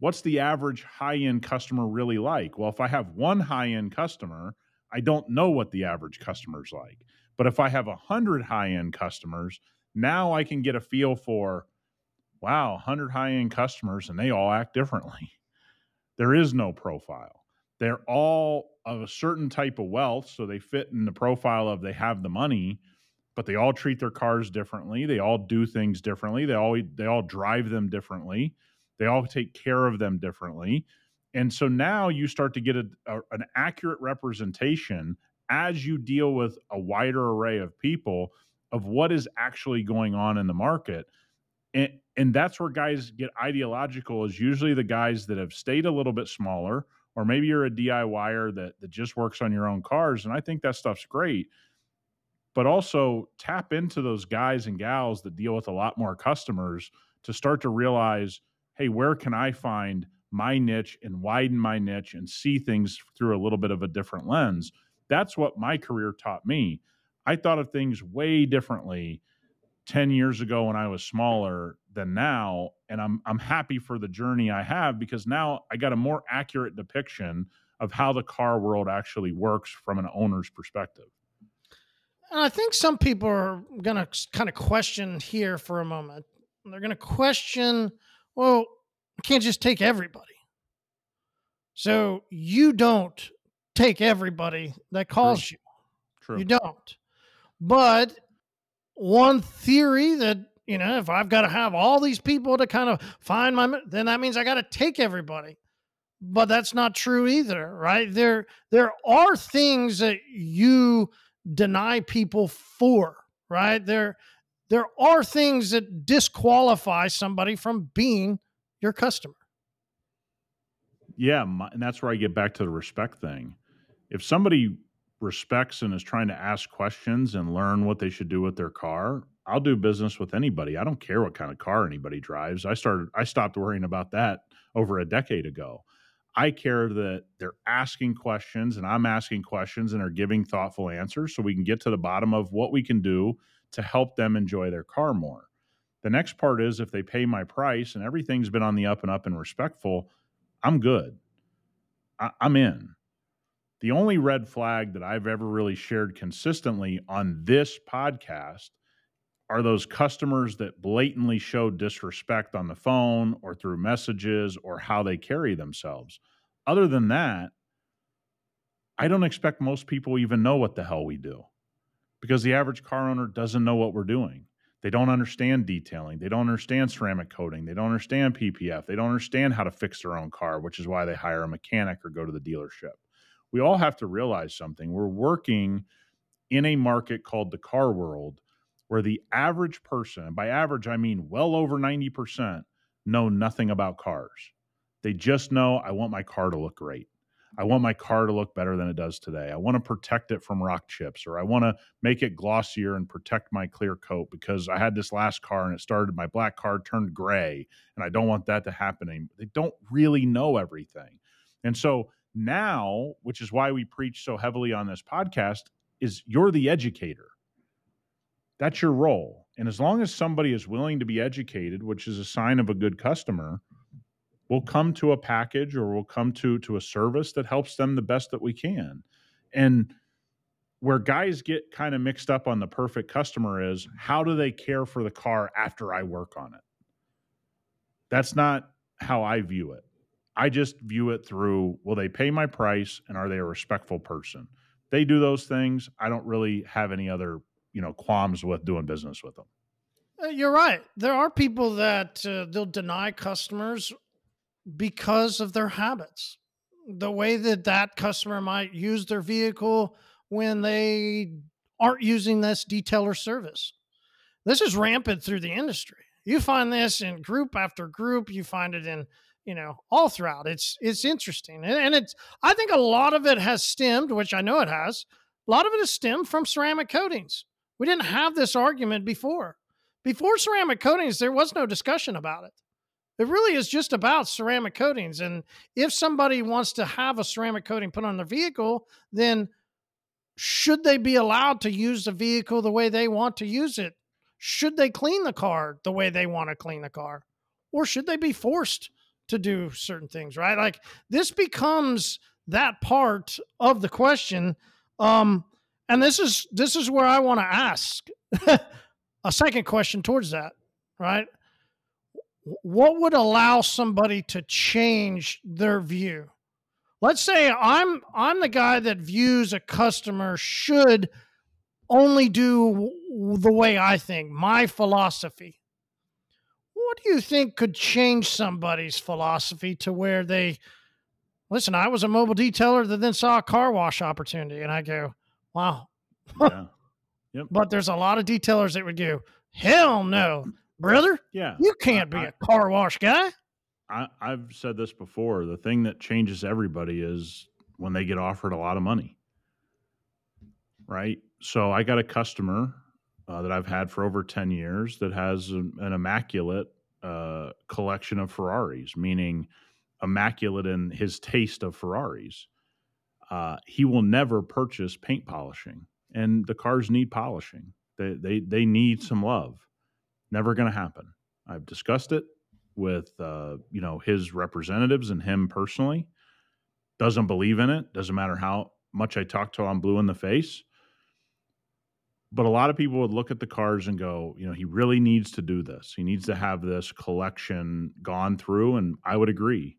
C: what's the average high end customer really like? Well, if I have one high end customer, I don't know what the average customer's like. But if I have a hundred high end customers, now I can get a feel for wow, 100 high end customers and they all act differently. There is no profile. They're all of a certain type of wealth. So they fit in the profile of they have the money, but they all treat their cars differently. They all do things differently. They all, they all drive them differently. They all take care of them differently. And so now you start to get a, a, an accurate representation as you deal with a wider array of people of what is actually going on in the market and and that's where guys get ideological is usually the guys that have stayed a little bit smaller or maybe you're a DIYer that that just works on your own cars and I think that stuff's great but also tap into those guys and gals that deal with a lot more customers to start to realize hey where can I find my niche and widen my niche and see things through a little bit of a different lens that's what my career taught me I thought of things way differently 10 years ago when I was smaller than now and I'm I'm happy for the journey I have because now I got a more accurate depiction of how the car world actually works from an owner's perspective.
B: And I think some people are going to kind of question here for a moment. They're going to question, well, I can't just take everybody. So you don't take everybody that calls
C: True.
B: you.
C: True.
B: You don't. But one theory that you know if I've got to have all these people to kind of find my, then that means I got to take everybody. But that's not true either, right? There there are things that you deny people for, right? There there are things that disqualify somebody from being your customer.
C: Yeah, my, and that's where I get back to the respect thing. If somebody respects and is trying to ask questions and learn what they should do with their car, I'll do business with anybody. I don't care what kind of car anybody drives. I started I stopped worrying about that over a decade ago. I care that they're asking questions and I'm asking questions and are giving thoughtful answers so we can get to the bottom of what we can do to help them enjoy their car more. The next part is if they pay my price and everything's been on the up and up and respectful, I'm good. I, am in. The only red flag that I've ever really shared consistently on this podcast are those customers that blatantly show disrespect on the phone or through messages or how they carry themselves. Other than that, I don't expect most people even know what the hell we do because the average car owner doesn't know what we're doing. They don't understand detailing. They don't understand ceramic coating. They don't understand PPF. They don't understand how to fix their own car, which is why they hire a mechanic or go to the dealership we all have to realize something. We're working in a market called the car world where the average person, and by average, I mean well over 90%, know nothing about cars. They just know I want my car to look great. I want my car to look better than it does today. I want to protect it from rock chips, or I want to make it glossier and protect my clear coat because I had this last car and it started, my black car turned gray, and I don't want that to happen. They don't really know everything. And so now, which is why we preach so heavily on this podcast, is you're the educator. That's your role. And as long as somebody is willing to be educated, which is a sign of a good customer, we'll come to a package or we'll come to to a service that helps them the best that we can. And where guys get kind of mixed up on the perfect customer is how do they care for the car after I work on it? That's not how I view it. I just view it through will they pay my price and are they a respectful person? They do those things. I don't really have any other, you know, qualms with doing business with them.
B: Uh, you're right. There are people that uh, they'll deny customers because of their habits. The way that that customer might use their vehicle when they aren't using this detailer service. This is rampant through the industry. You find this in group after group. You find it in you know all throughout it's it's interesting and, and it's i think a lot of it has stemmed which i know it has a lot of it has stemmed from ceramic coatings we didn't have this argument before before ceramic coatings there was no discussion about it it really is just about ceramic coatings and if somebody wants to have a ceramic coating put on their vehicle then should they be allowed to use the vehicle the way they want to use it should they clean the car the way they want to clean the car or should they be forced to do certain things, right? Like this becomes that part of the question. Um, and this is this is where I want to ask a second question towards that, right? What would allow somebody to change their view? Let's say I'm I'm the guy that views a customer should only do the way I think, my philosophy what do you think could change somebody's philosophy to where they listen? I was a mobile detailer that then saw a car wash opportunity, and I go, wow. Yeah. Yep. but there's a lot of detailers that would go, hell no, brother.
C: Yeah.
B: You can't be I, a car wash guy.
C: I, I've said this before. The thing that changes everybody is when they get offered a lot of money. Right. So I got a customer uh, that I've had for over 10 years that has an, an immaculate uh, collection of Ferraris, meaning immaculate in his taste of Ferraris. Uh, he will never purchase paint polishing, and the cars need polishing. They they they need some love. Never going to happen. I've discussed it with uh, you know his representatives and him personally. Doesn't believe in it. Doesn't matter how much I talk to him blue in the face but a lot of people would look at the cars and go, you know, he really needs to do this. He needs to have this collection gone through. And I would agree.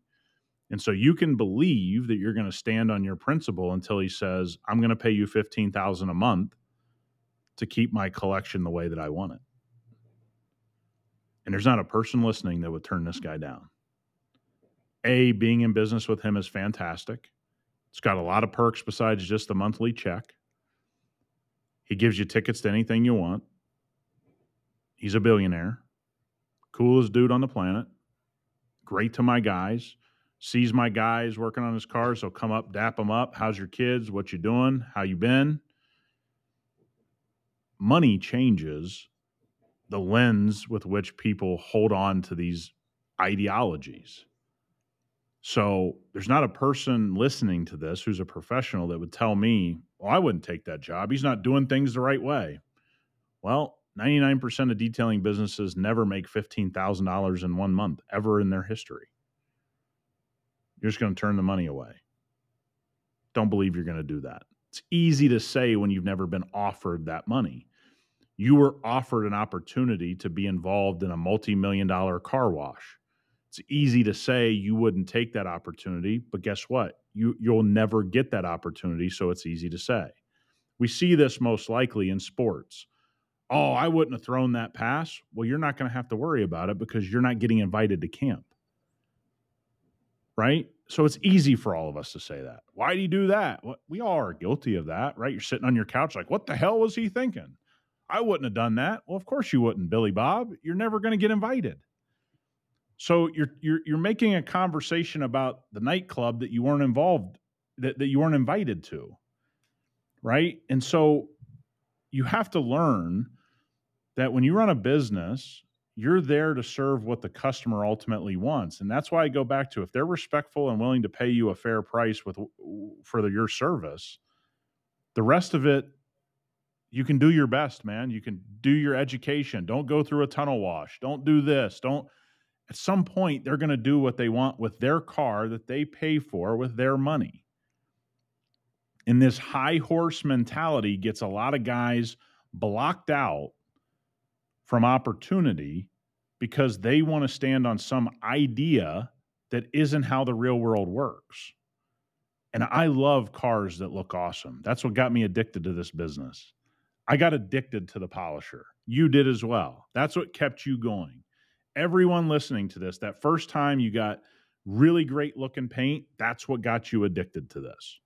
C: And so you can believe that you're going to stand on your principle until he says, I'm going to pay you 15,000 a month to keep my collection the way that I want it. And there's not a person listening that would turn this guy down. A, being in business with him is fantastic. It's got a lot of perks besides just the monthly check. He gives you tickets to anything you want. He's a billionaire. Coolest dude on the planet. Great to my guys. Sees my guys working on his cars, so come up, dap them up. How's your kids? What you doing? How you been? Money changes the lens with which people hold on to these ideologies. So there's not a person listening to this who's a professional that would tell me, well, I wouldn't take that job. He's not doing things the right way. Well, 99% of detailing businesses never make $15,000 in one month ever in their history. You're just going to turn the money away. Don't believe you're going to do that. It's easy to say when you've never been offered that money. You were offered an opportunity to be involved in a multi million dollar car wash it's easy to say you wouldn't take that opportunity, but guess what? You you'll never get that opportunity, so it's easy to say. We see this most likely in sports. Oh, I wouldn't have thrown that pass. Well, you're not going to have to worry about it because you're not getting invited to camp. Right? So it's easy for all of us to say that. Why do you do that? Well, we all are guilty of that, right? You're sitting on your couch like, what the hell was he thinking? I wouldn't have done that. Well, of course you wouldn't, Billy Bob. You're never going to get invited. So you're you're you're making a conversation about the nightclub that you weren't involved that, that you weren't invited to. Right. And so you have to learn that when you run a business, you're there to serve what the customer ultimately wants. And that's why I go back to if they're respectful and willing to pay you a fair price with for your service, the rest of it you can do your best, man. You can do your education. Don't go through a tunnel wash. Don't do this. Don't at some point they're going to do what they want with their car that they pay for with their money. And this high horse mentality gets a lot of guys blocked out from opportunity because they want to stand on some idea that isn't how the real world works. And I love cars that look awesome. That's what got me addicted to this business. I got addicted to the polisher. You did as well. That's what kept you going. Everyone listening to this, that first time you got really great looking paint, that's what got you addicted to this.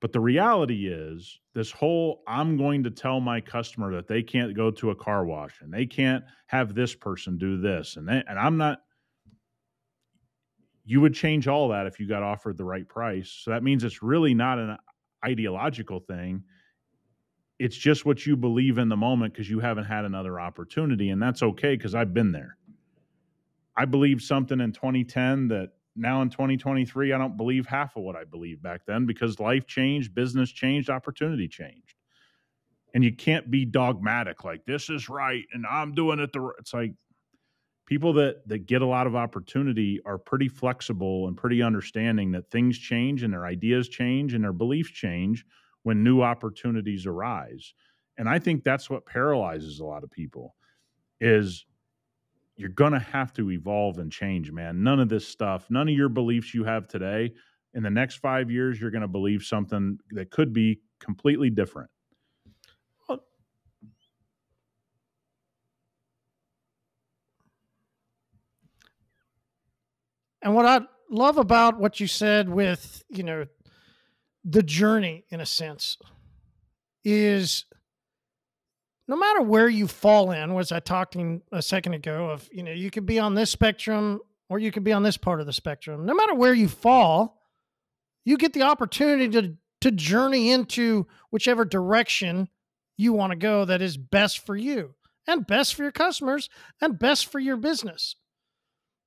C: But the reality is, this whole I'm going to tell my customer that they can't go to a car wash and they can't have this person do this. And, they, and I'm not, you would change all that if you got offered the right price. So that means it's really not an ideological thing. It's just what you believe in the moment because you haven't had another opportunity. And that's okay because I've been there. I believed something in 2010 that now in 2023, I don't believe half of what I believed back then because life changed, business changed, opportunity changed. And you can't be dogmatic like this is right and I'm doing it the it's like people that that get a lot of opportunity are pretty flexible and pretty understanding that things change and their ideas change and their beliefs change when new opportunities arise. And I think that's what paralyzes a lot of people is you're going to have to evolve and change, man. None of this stuff, none of your beliefs you have today, in the next five years, you're going to believe something that could be completely different.
B: And what I love about what you said with, you know, the journey in a sense is no matter where you fall in, was I talking a second ago of, you know, you could be on this spectrum or you could be on this part of the spectrum. No matter where you fall, you get the opportunity to to journey into whichever direction you want to go that is best for you and best for your customers and best for your business.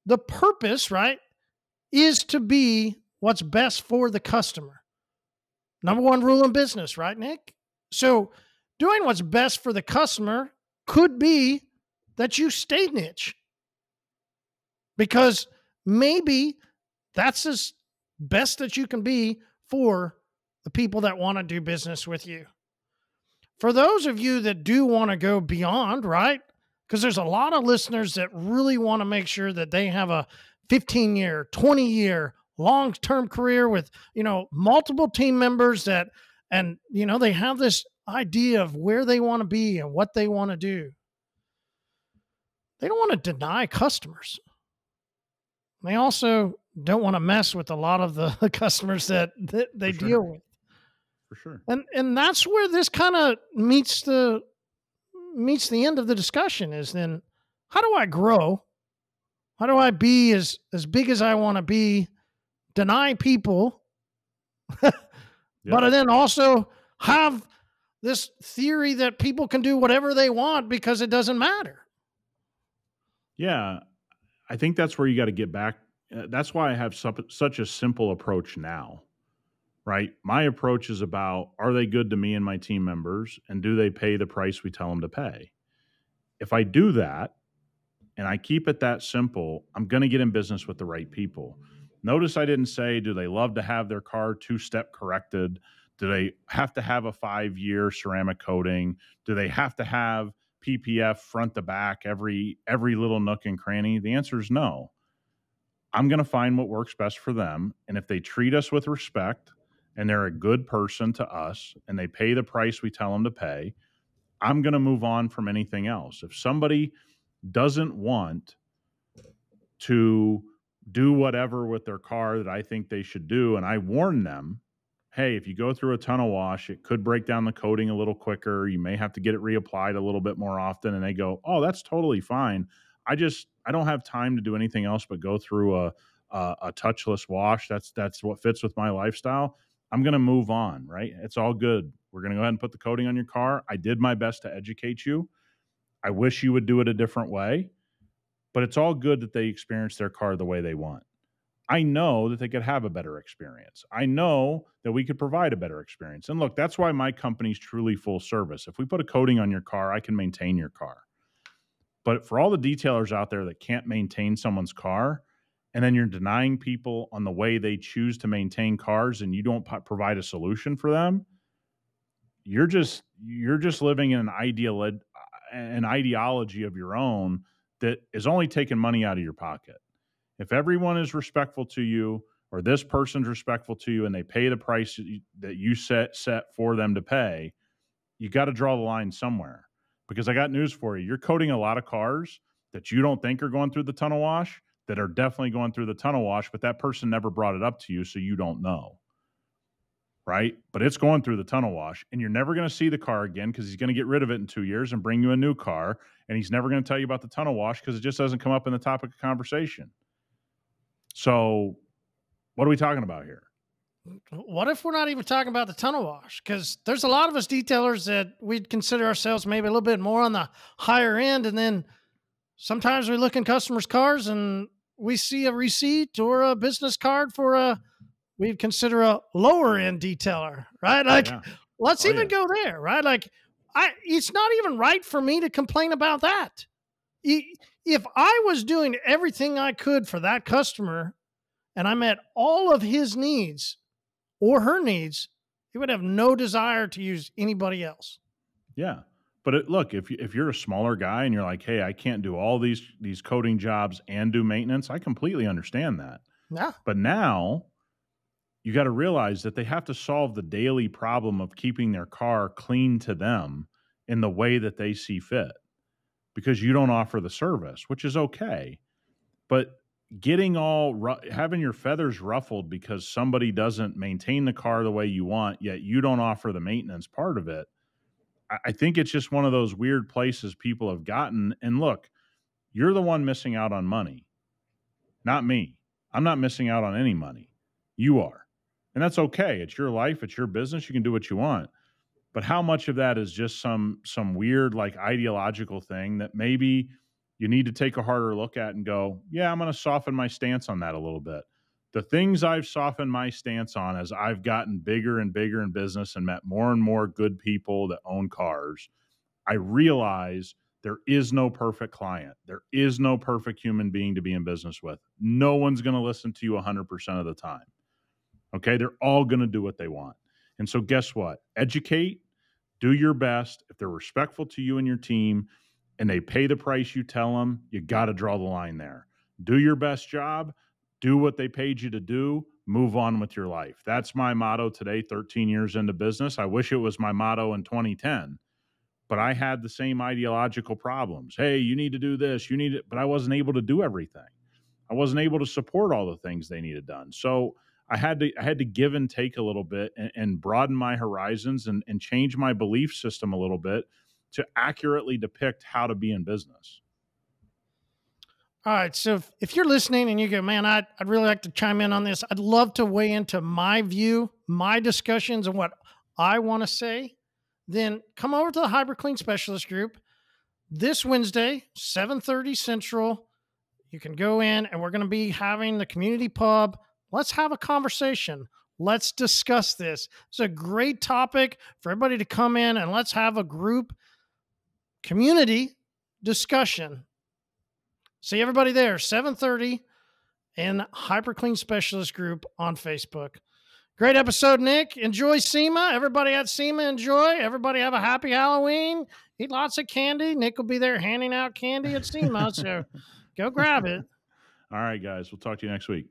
B: The purpose, right, is to be what's best for the customer. Number one rule in business, right, Nick? So doing what's best for the customer could be that you stay niche because maybe that's as best that you can be for the people that want to do business with you. For those of you that do want to go beyond, right? Because there's a lot of listeners that really want to make sure that they have a 15 year, 20 year, long term career with, you know, multiple team members that, and, you know, they have this idea of where they want to be and what they want to do. They don't want to deny customers. They also don't want to mess with a lot of the customers that, that they deal with.
C: For sure.
B: And and that's where this kind of meets the meets the end of the discussion is then how do I grow? How do I be as as big as I want to be? Deny people, but then also have this theory that people can do whatever they want because it doesn't matter.
C: Yeah, I think that's where you got to get back. Uh, that's why I have such a simple approach now, right? My approach is about are they good to me and my team members, and do they pay the price we tell them to pay? If I do that and I keep it that simple, I'm going to get in business with the right people. Notice I didn't say, do they love to have their car two step corrected? Do they have to have a five year ceramic coating? Do they have to have PPF front to back every every little nook and cranny? The answer is no. I'm going to find what works best for them, and if they treat us with respect and they're a good person to us and they pay the price we tell them to pay, I'm going to move on from anything else. If somebody doesn't want to do whatever with their car that I think they should do and I warn them hey, if you go through a tunnel wash, it could break down the coating a little quicker. You may have to get it reapplied a little bit more often. And they go, oh, that's totally fine. I just, I don't have time to do anything else but go through a, a, a touchless wash. That's that's what fits with my lifestyle. I'm to move on, right? It's all good. We're to go ahead and put the coating on your car. I did my best to educate you. I wish you would do it a different way, but it's all good that they experience their car the way they want. I know that they could have a better experience. I know that we could provide a better experience. And look, that's why my company's truly full service. If we put a coating on your car, I can maintain your car. But for all the detailers out there that can't maintain someone's car, and then you're denying people on the way they choose to maintain cars and you don't provide a solution for them you're just you're just living in an ideal an ideology of your own that is only taking money out of your pocket. If everyone is respectful to you or this person's respectful to you and they pay the price that you set set for them to pay you got to draw the line somewhere. Because i got news for you. You're coating a lot of cars that you don't think are going through the tunnel wash that are definitely going through the tunnel wash, but that person never brought it up to you, so you don't know. Right? But it's going through the tunnel wash, and you're never going to see the car again because he's going to get rid of it in two years and bring you a new car. And he's never going to tell you about the tunnel wash because it just doesn't come up in the topic of conversation. So, what are we talking about here?
B: What if we're not even talking about the tunnel wash? Because there's a lot of us detailers that we'd consider ourselves maybe a little bit more on the higher end, and then sometimes we look in customers' cars and we see a receipt or a business card for a we'd consider a lower end detailer, right? Like yeah. let's oh, even yeah. go there, right? Like I it's not even right for me to complain about that. If I was doing everything I could for that customer and I met all of his needs or her needs, he would have no desire to use anybody else.
C: Yeah. But it, look, if you, if you're a smaller guy and you're like, "Hey, I can't do all these these coating jobs and do maintenance," I completely understand that.
B: Yeah.
C: But now you got to realize that they have to solve the daily problem of keeping their car clean to them in the way that they see fit because you don't offer the service, which is okay. But getting all having your feathers ruffled because somebody doesn't maintain the car the way you want, yet you don't offer the maintenance part of it I think it's just one of those weird places people have gotten. And look, you're the one missing out on money, not me. I'm not missing out on any money. You are. And that's okay. It's your life, it's your business. You can do what you want. But how much of that is just some some weird like ideological thing that maybe you need to take a harder look at and go, yeah, I'm going to soften my stance on that a little bit the things I've softened my stance on as I've gotten bigger and bigger in business and met more and more good people that own cars, I realize there is no perfect client. There is no perfect human being to be in business with. No one's going to listen to you 100% of the time. Okay. They're all going to do what they want. And so, guess what? Educate, do your best. If they're respectful to you and your team and they pay the price you tell them, you got to draw the line there. Do your best job do what they paid you to do, move on with your life. That's my motto today, 13 years into business. I wish it was my motto in 2010, but I had the same ideological problems. Hey, you need to do this, you need it, but I wasn't able to do everything. I wasn't able to support all the things they needed done. So I had to I had to give and take a little bit and, and broaden my horizons and, and change my belief system a little bit to accurately depict how to be in business.
B: All right. So if, if you're listening and you go, man, I'd, I'd really like to chime in on this, I'd love to weigh into my view, my discussions, and what I want to say, then come over to the HyperClean Specialist Group this Wednesday, 7:30 Central. You can go in and we're going to be having the community pub. Let's have a conversation. Let's discuss this. It's a great topic for everybody to come in and let's have a group community discussion See everybody there, 7:30 in Hyperclean Specialist Group on Facebook. Great episode, Nick. Enjoy SEMA. Everybody at SEMA, enjoy. Everybody have a happy Halloween. Eat lots of candy. Nick will be there handing out candy at SEMA. so go grab it.
C: All right, guys. We'll talk to you next week.